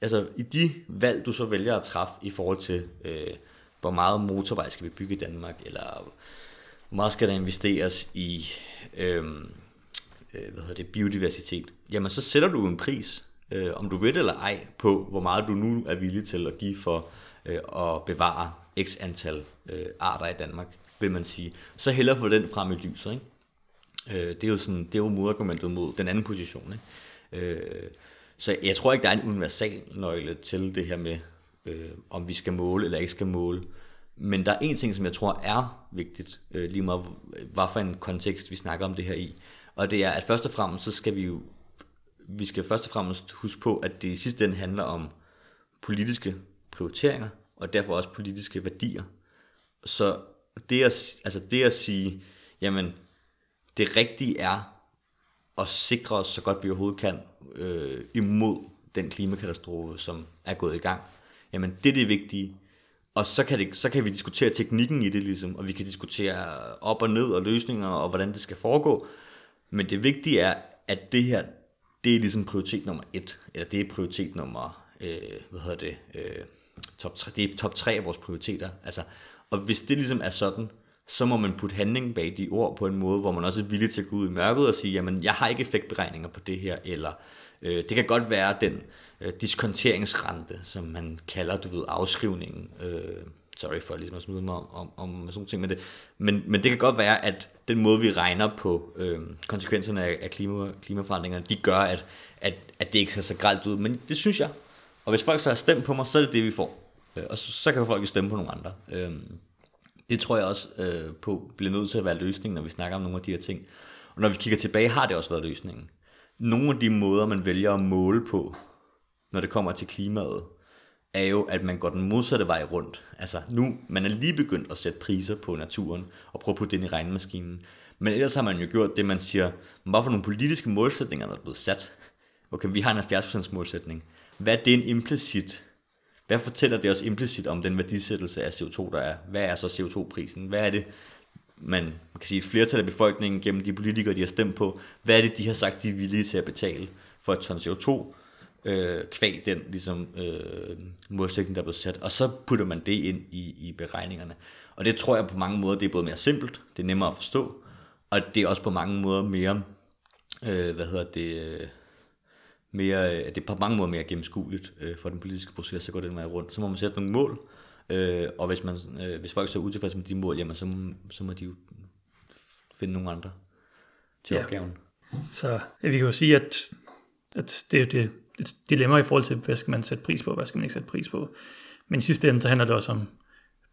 Speaker 3: altså i de valg, du så vælger at træffe i forhold til, øh, hvor meget motorvej skal vi bygge i Danmark, eller hvor meget skal der investeres i øhm, øh, hvad hedder det, biodiversitet, jamen så sætter du en pris, øh, om du ved eller ej, på hvor meget du nu er villig til at give for øh, og bevare x antal øh, arter i Danmark, vil man sige. Så hellere få den frem i lyset. Ikke? Øh, det er jo, sådan, det er jo modargumentet mod den anden position. Ikke? Øh, så jeg tror ikke, der er en universal nøgle til det her med, øh, om vi skal måle eller ikke skal måle. Men der er en ting, som jeg tror er vigtigt, øh, lige meget hvad for en kontekst vi snakker om det her i. Og det er, at først og fremmest, så skal vi jo vi skal først og fremmest huske på, at det i sidste ende handler om politiske prioriteringer, og derfor også politiske værdier. Så det at, altså det at sige, jamen, det rigtige er at sikre os så godt vi overhovedet kan øh, imod den klimakatastrofe, som er gået i gang. Jamen, det er det vigtige. Og så kan, det, så kan vi diskutere teknikken i det, ligesom, og vi kan diskutere op og ned og løsninger, og hvordan det skal foregå. Men det vigtige er, at det her, det er ligesom prioritet nummer et, eller det er prioritet nummer, øh, hvad hedder det, øh, top 3, det er top 3 af vores prioriteter. Altså, og hvis det ligesom er sådan, så må man putte handling bag de ord på en måde, hvor man også er villig til at gå ud i mørket og sige, jamen jeg har ikke effektberegninger på det her, eller øh, det kan godt være den øh, diskonteringsrente, som man kalder, du ved, afskrivningen, øh, sorry for ligesom at smide mig om, om, om sådan nogle ting, men det, men, men det kan godt være, at den måde, vi regner på øh, konsekvenserne af, af klima, klimaforandringerne, de gør, at, at, at det ikke ser så gralt ud, men det synes jeg. Og hvis folk så har stemt på mig, så er det det, vi får. Øh, og så, så kan folk jo stemme på nogle andre. Øh, det tror jeg også øh, på bliver nødt til at være løsningen, når vi snakker om nogle af de her ting. Og når vi kigger tilbage, har det også været løsningen. Nogle af de måder, man vælger at måle på, når det kommer til klimaet, er jo, at man går den modsatte vej rundt. Altså nu, man er lige begyndt at sætte priser på naturen, og prøve at putte det ind i regnmaskinen. Men ellers har man jo gjort det, man siger, hvorfor nogle politiske målsætninger, der er blevet sat? Okay, vi har en 70% målsætning. Hvad er det en implicit hvad fortæller det os implicit om den værdisættelse af CO2, der er? Hvad er så CO2-prisen? Hvad er det, man, man kan sige, et flertal af befolkningen gennem de politikere, de har stemt på, hvad er det, de har sagt, de er villige til at betale for et ton CO2, øh, kvæg den ligesom, øh, modsætning, der er blevet sat, og så putter man det ind i, i beregningerne. Og det tror jeg på mange måder, det er både mere simpelt, det er nemmere at forstå, og det er også på mange måder mere, øh, hvad hedder det, øh, mere, øh, det er på mange måder mere gennemskueligt øh, for den politiske proces at gå den vej rundt. Så må man sætte nogle mål, øh, og hvis, man, øh, hvis folk så er utilfredse med de mål, jamen, så, så må de jo finde nogle andre til ja. opgaven.
Speaker 2: Så ja, vi kan jo sige, at, at det er det, et dilemma i forhold til, hvad skal man sætte pris på, hvad skal man ikke sætte pris på. Men i sidste ende, så handler det også om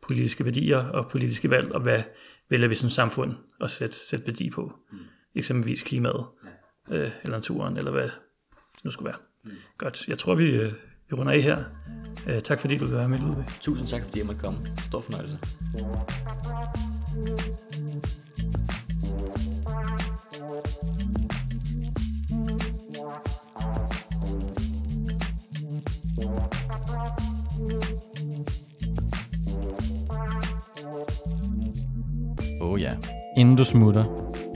Speaker 2: politiske værdier og politiske valg, og hvad vælger vi som samfund at sætte, sætte værdi på. Mm. Eksempelvis klimaet, øh, eller naturen, eller hvad, nu skulle være. Mm. Godt, jeg tror, vi, øh, vi runder af her. Uh, tak fordi du vil være med, Ludvig.
Speaker 3: Tusind tak, fordi jeg måtte komme. Stor fornøjelse.
Speaker 1: Oh ja. Inden du smutter,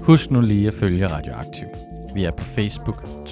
Speaker 1: husk nu lige at følge Radioaktiv. Vi er på Facebook,